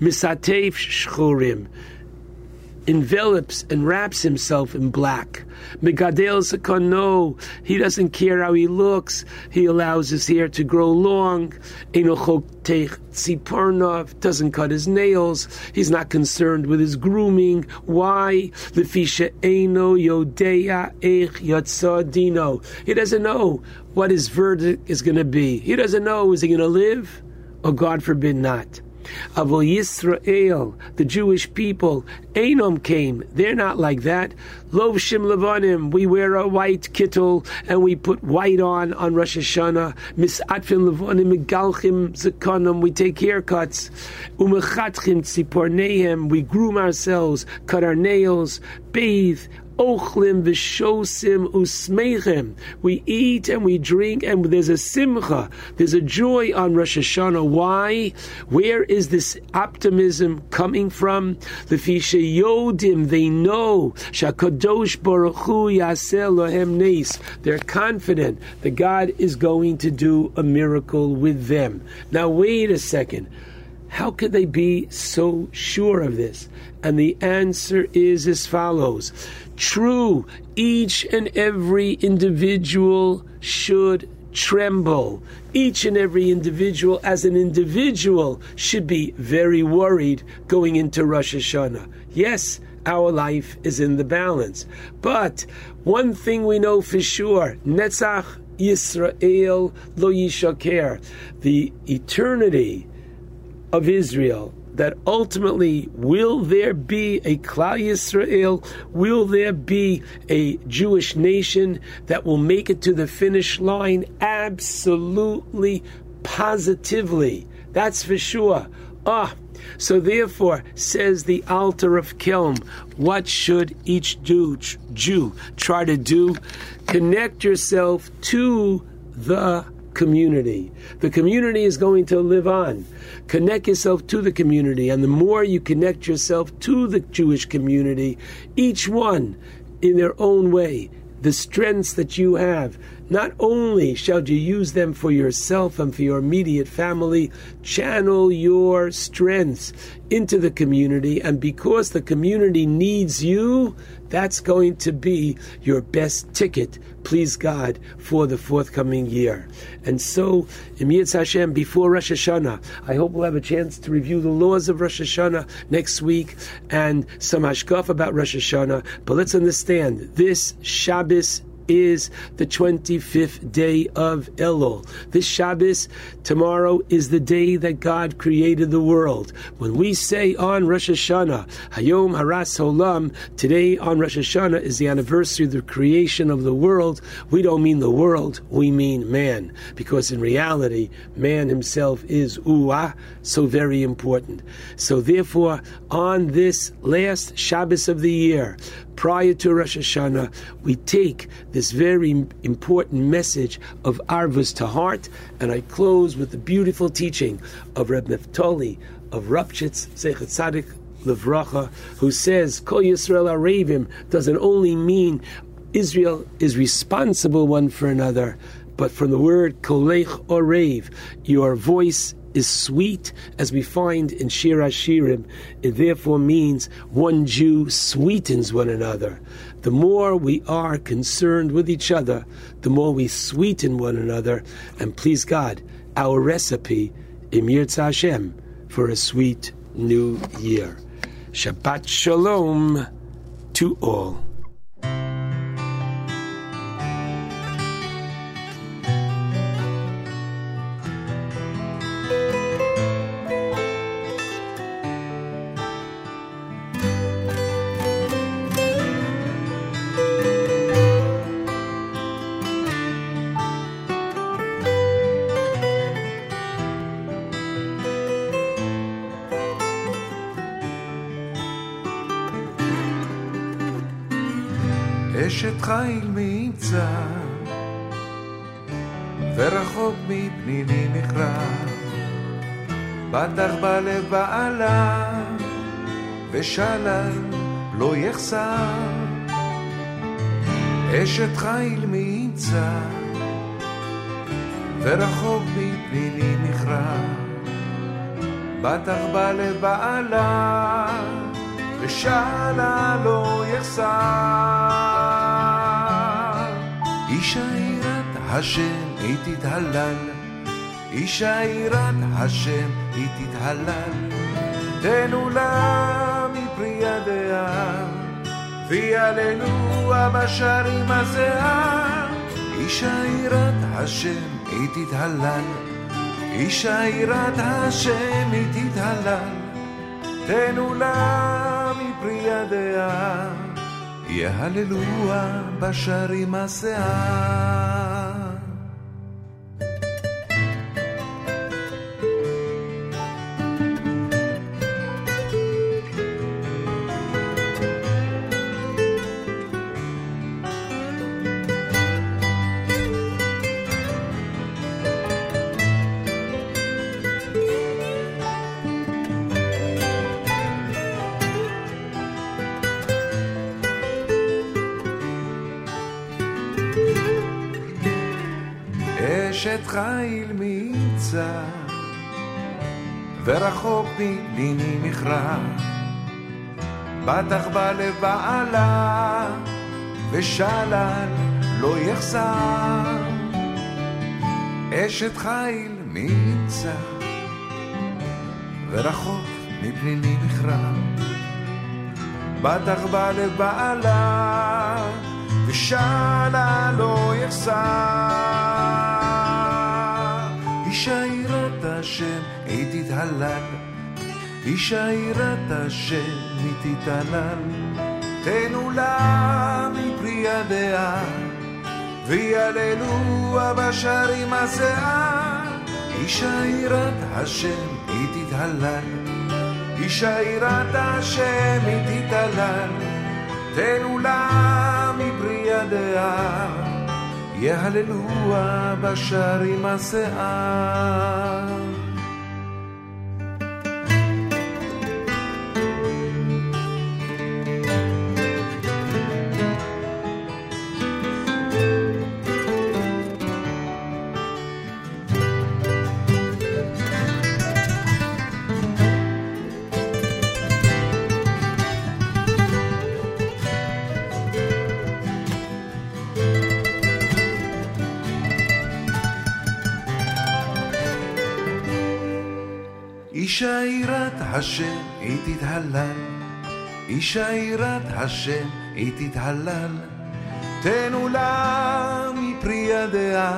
Misatef Shchorim, envelops and wraps himself in black. Megadel Zakano, he doesn't care how he looks. He allows his hair to grow long. Enochok Tziparnov doesn't cut his nails. He's not concerned with his grooming. Why? Lefisha Eno Yodea Ech Yatzadino. He doesn't know what his verdict is going to be. He doesn't know is he going to live or God forbid not. Avol Yisrael, the Jewish people, Enom came. They're not like that. Lovshim Levanim, we wear a white kittel and we put white on on Rosh Hashanah. Misatfim Levanim Zakanim, we take haircuts. Umechatchim Tzipornehem, we groom ourselves, cut our nails, bathe, ochlim v'shosim usmeichem. We eat and we drink, and there's a simcha, there's a joy on Rosh Hashanah. Why? Where is this optimism coming from? The fisha yodim, they know shakadosh baruch hu yaseh lohem nes. They're confident that God is going to do a miracle with them. Now wait a second. How could they be so sure of this? And the answer is as follows True, each and every individual should tremble. Each and every individual, as an individual, should be very worried going into Rosh Hashanah. Yes, our life is in the balance. But one thing we know for sure Netzach Yisrael lo yishaker. The eternity of Israel that ultimately will there be a Klal Yisrael? Will there be a Jewish nation that will make it to the finish line? Absolutely, positively. That's for sure. Ah, so therefore, says the Alter of Kelm, what should each Jew, Jew try to do? Connect yourself to the community. The community is going to live on. Connect yourself to the community, and the more you connect yourself to the Jewish community, each one in their own way, the strengths that you have, not only shall you use them for yourself and for your immediate family, channel your strengths into the community, and because the community needs you, that's going to be your best ticket, please God, for the forthcoming year. And so, Emiyatz Hashem, before Rosh Hashanah, I hope we'll have a chance to review the laws of Rosh Hashanah next week and some hashkaf about Rosh Hashanah. But let's understand, this Shabbos is the 25th day of Elul. This Shabbos, tomorrow, is the day that God created the world. When we say on Rosh Hashanah, Hayom Haras Olam, today on Rosh Hashanah is the anniversary of the creation of the world, we don't mean the world, we mean man. Because in reality, man himself is Uah, so very important. So therefore, on this last Shabbos of the year, prior to Rosh Hashanah, we take this very important message of Arvus to heart, and I close with the beautiful teaching of Reb Neftali of Ropshitz Zechet Tzadik Levracha, who says, Kol Yisrael Arevim doesn't only mean Israel is responsible one for another, but from the word Kolech Orev, your voice is sweet, as we find in Shir Hashirim. It therefore means one Jew sweetens one another. The more we are concerned with each other, the more we sweeten one another. And please God, our recipe, Emir Hashem, for a sweet new year. Shabbat Shalom to all. ושלל לא יחסר. אשת חיל מי ימצא, ורחוק מפלילי נכרע. בת עכבה לבעלה, ושלל לא יחסר. איש העירת השם היא תתהלל, איש העירת השם היא תתהלל. תנו לה ידיה, ויעללו בשערים הזיעה. אישה יראת השם היא תתהלל, אישה יראת השם היא תתהלל. תנו לה מפרי ידיה, יהללוה בשערים השיער. חיל מיצה, ורחוק מליני מכרע. בטח בלב בעלה, ושלל לא יחסר. אשת חיל מיצה, ורחוק מפניני מכרע. בטח בלב בעלה, ושאלה לא יחסר. להלן, איש העירת השם היא תתעלל. תנו לה מפרי הדעה, ויללו הבשרים הזיעה. איש העירת השם היא תתהלל, איש העירת השם היא תתהלל. תנו לה מפרי הדעה, יהללוה בשרים הזיעה. השם היא תתהלל, אישה יראת השם היא תתהלל. תנו לה מפרי ידיה,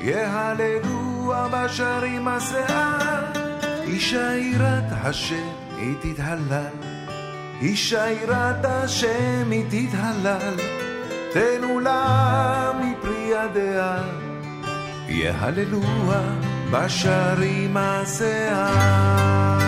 יהללוה בשערים השיער. אישה יראת השם היא תתהלל, אישה יראת השם היא תתהלל. תנו לה מפרי ידיה, יהללוה בשערים השיער.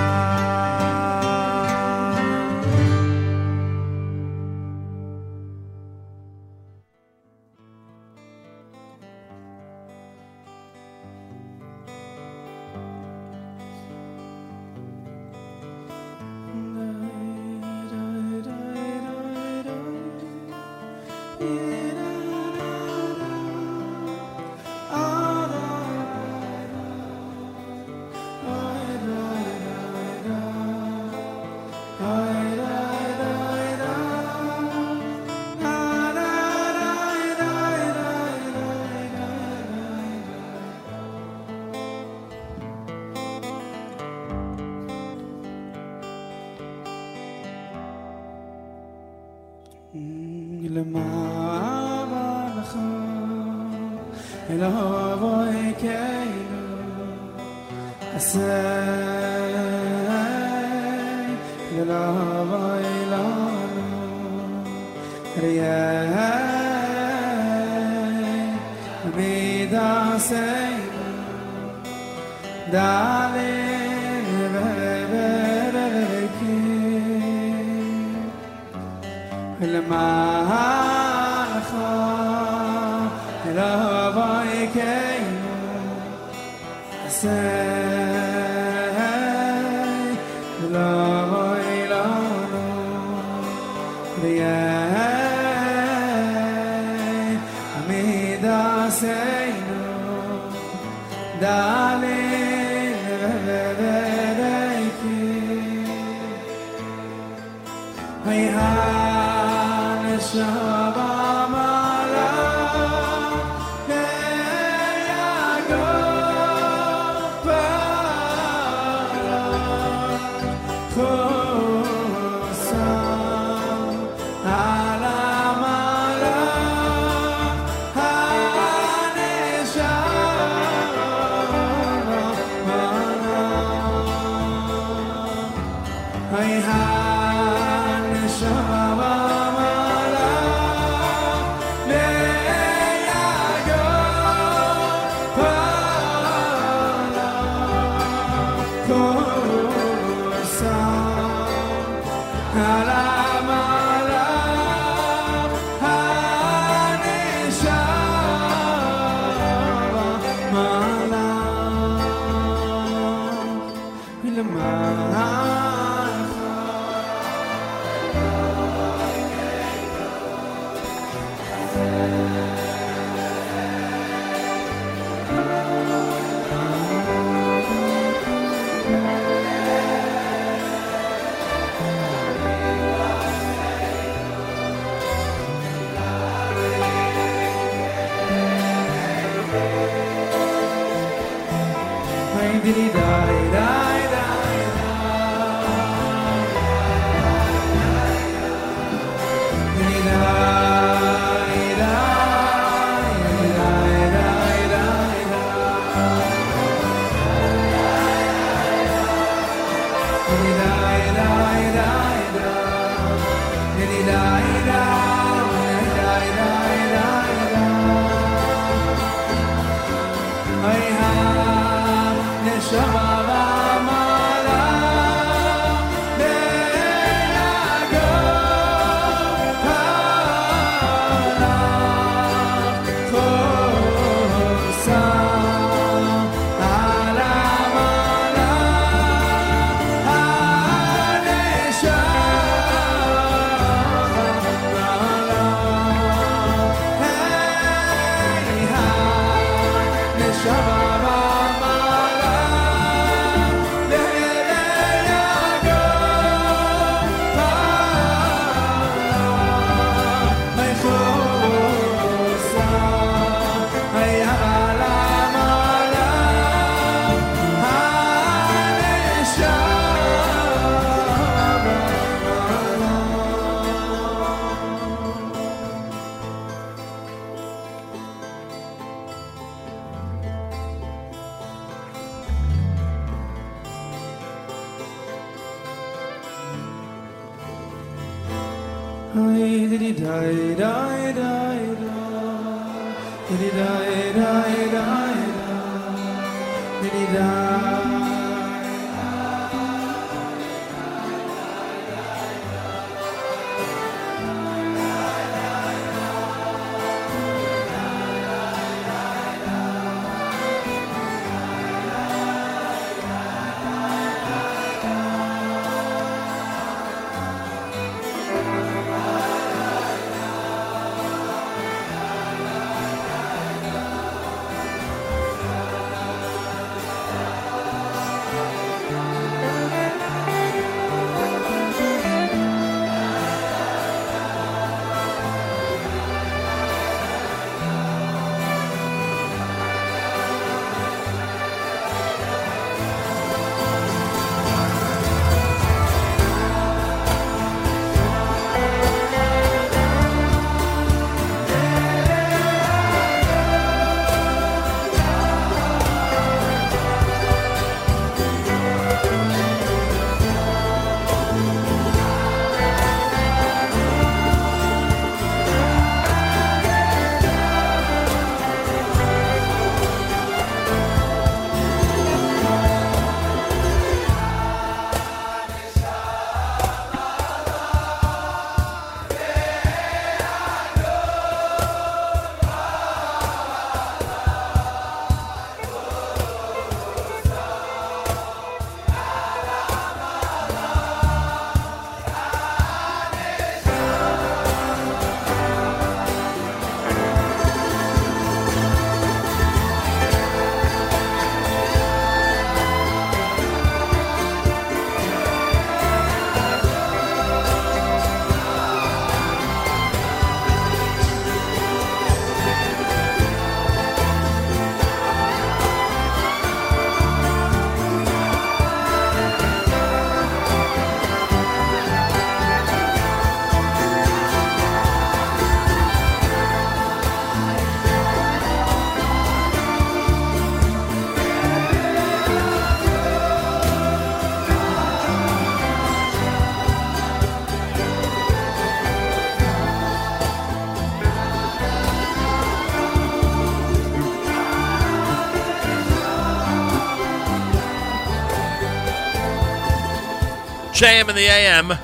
JM in the AM.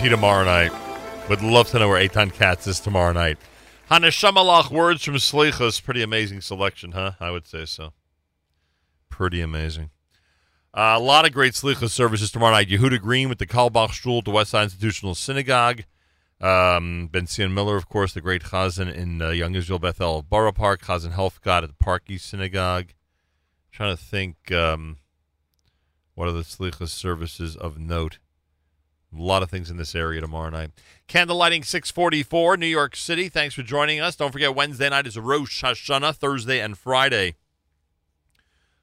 He tomorrow night? Would love to know where Eitan Katz is tomorrow night. Hanashamalach words from Slichas. Pretty amazing selection, huh? I would say so. Pretty amazing. Uh, a lot of great Slichas services tomorrow night. Yehuda Green with the Carlebach Shul at the West Side Institutional Synagogue. Um, Benzion Miller, of course, the great Chazan in uh, Young Israel Beth El of Borough Park. Chazan God at the Park East Synagogue. trying to think um, what are the Slichas services of note. A lot of things in this area tomorrow night. Candle lighting 644, New York City. Thanks for joining us. Don't forget, Wednesday night is Rosh Hashanah. Thursday and Friday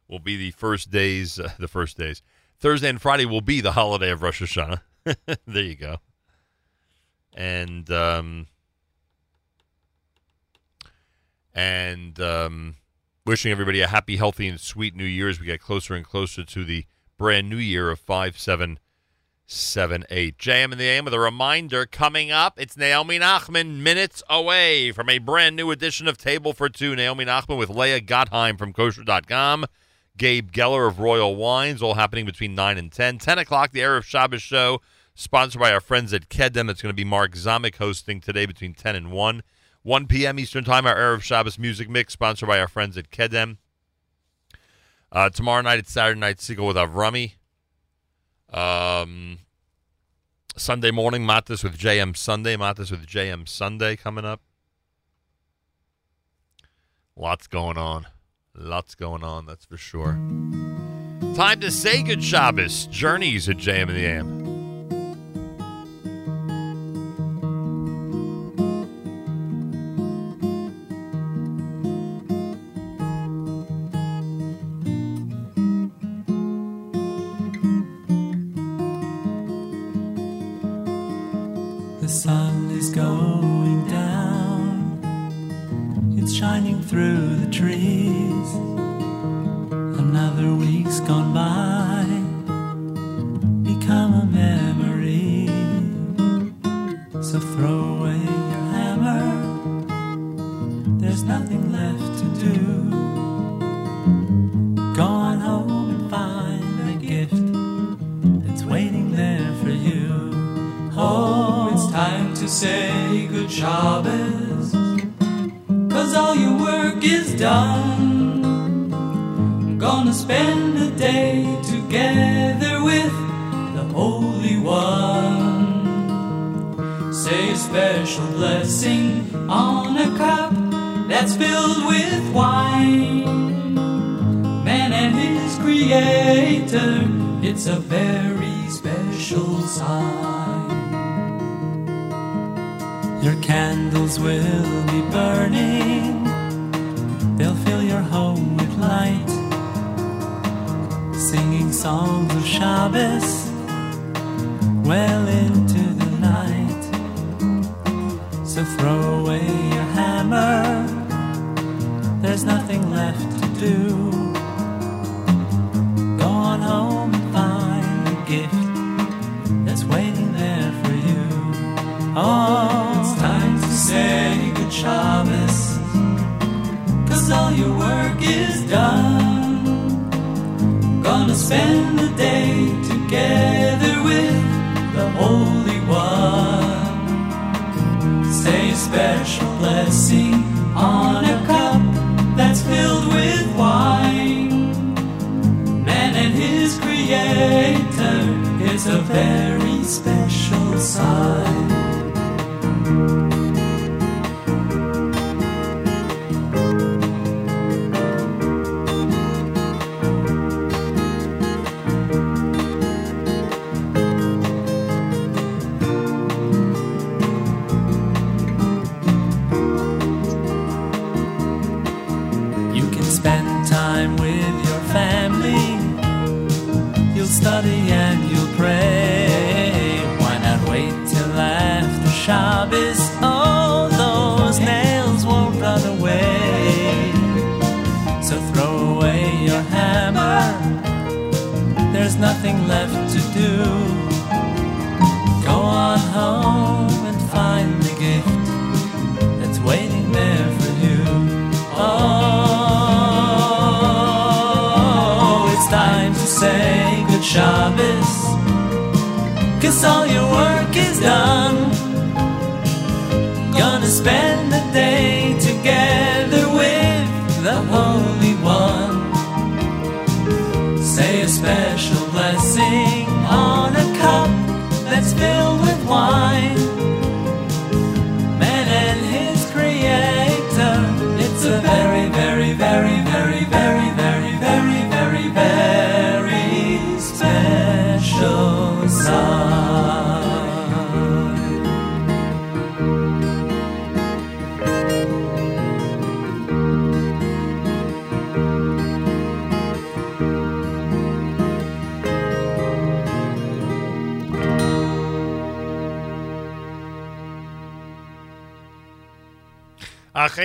will be the first days, uh, the first days. Thursday and Friday will be the holiday of Rosh Hashanah. (laughs) there you go. And, um, and, um, wishing everybody a happy, healthy, and sweet New Year as we get closer and closer to the brand new year of 5 7 7 8. JM in the AM with a reminder coming up. It's Naomi Nachman minutes away from a brand new edition of Table for Two. Naomi Nachman with Leah Gottheim from kosher.com. Gabe Geller of Royal Wines, all happening between 9 and 10. 10 o'clock, the Erev Shabbos show, sponsored by our friends at Kedem. It's going to be Mark Zamek hosting today between 10 and 1. 1 p.m. Eastern Time, our Erev Shabbos music mix, sponsored by our friends at Kedem. Uh, tomorrow night, it's Saturday Night Segal with Avrami. Um, Sunday morning, Matis with JM Sunday. Matis with JM Sunday coming up. Lots going on. Lots going on, that's for sure. Time to say good Shabbos. Journeys at JM in the AM.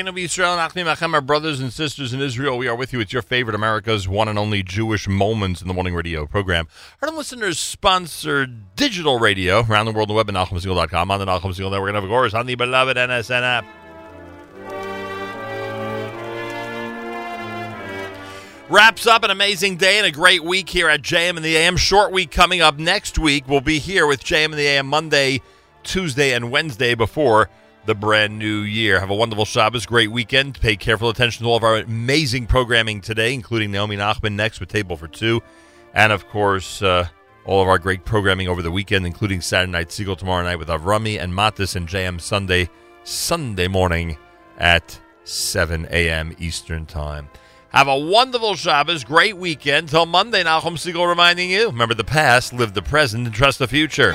Achenu Yisrael, Achim Achem, our brothers and sisters in Israel. We are with you. It's your favorite America's one and only Jewish Moments in the Morning Radio program. Our listeners sponsor digital radio around the world on the web at NachumSegal.com, on the Nachum Segal Network, and of course on the beloved NSN app. Wraps up an amazing day and a great week here at JM in the AM. Short week coming up next week. We'll be here with JM in the AM Monday, Tuesday, and Wednesday before the brand new year. Have a wonderful Shabbos, great weekend. Pay careful attention to all of our amazing programming today, including Naomi Nachman next with Table for Two, and of course uh, all of our great programming over the weekend, including Saturday Night Segal tomorrow night with Avrami and Matis and JM Sunday, Sunday morning at 7 a.m. Eastern Time. Have a wonderful Shabbos, great weekend. Till Monday, Nachum Segal reminding you remember the past, live the present, and trust the future.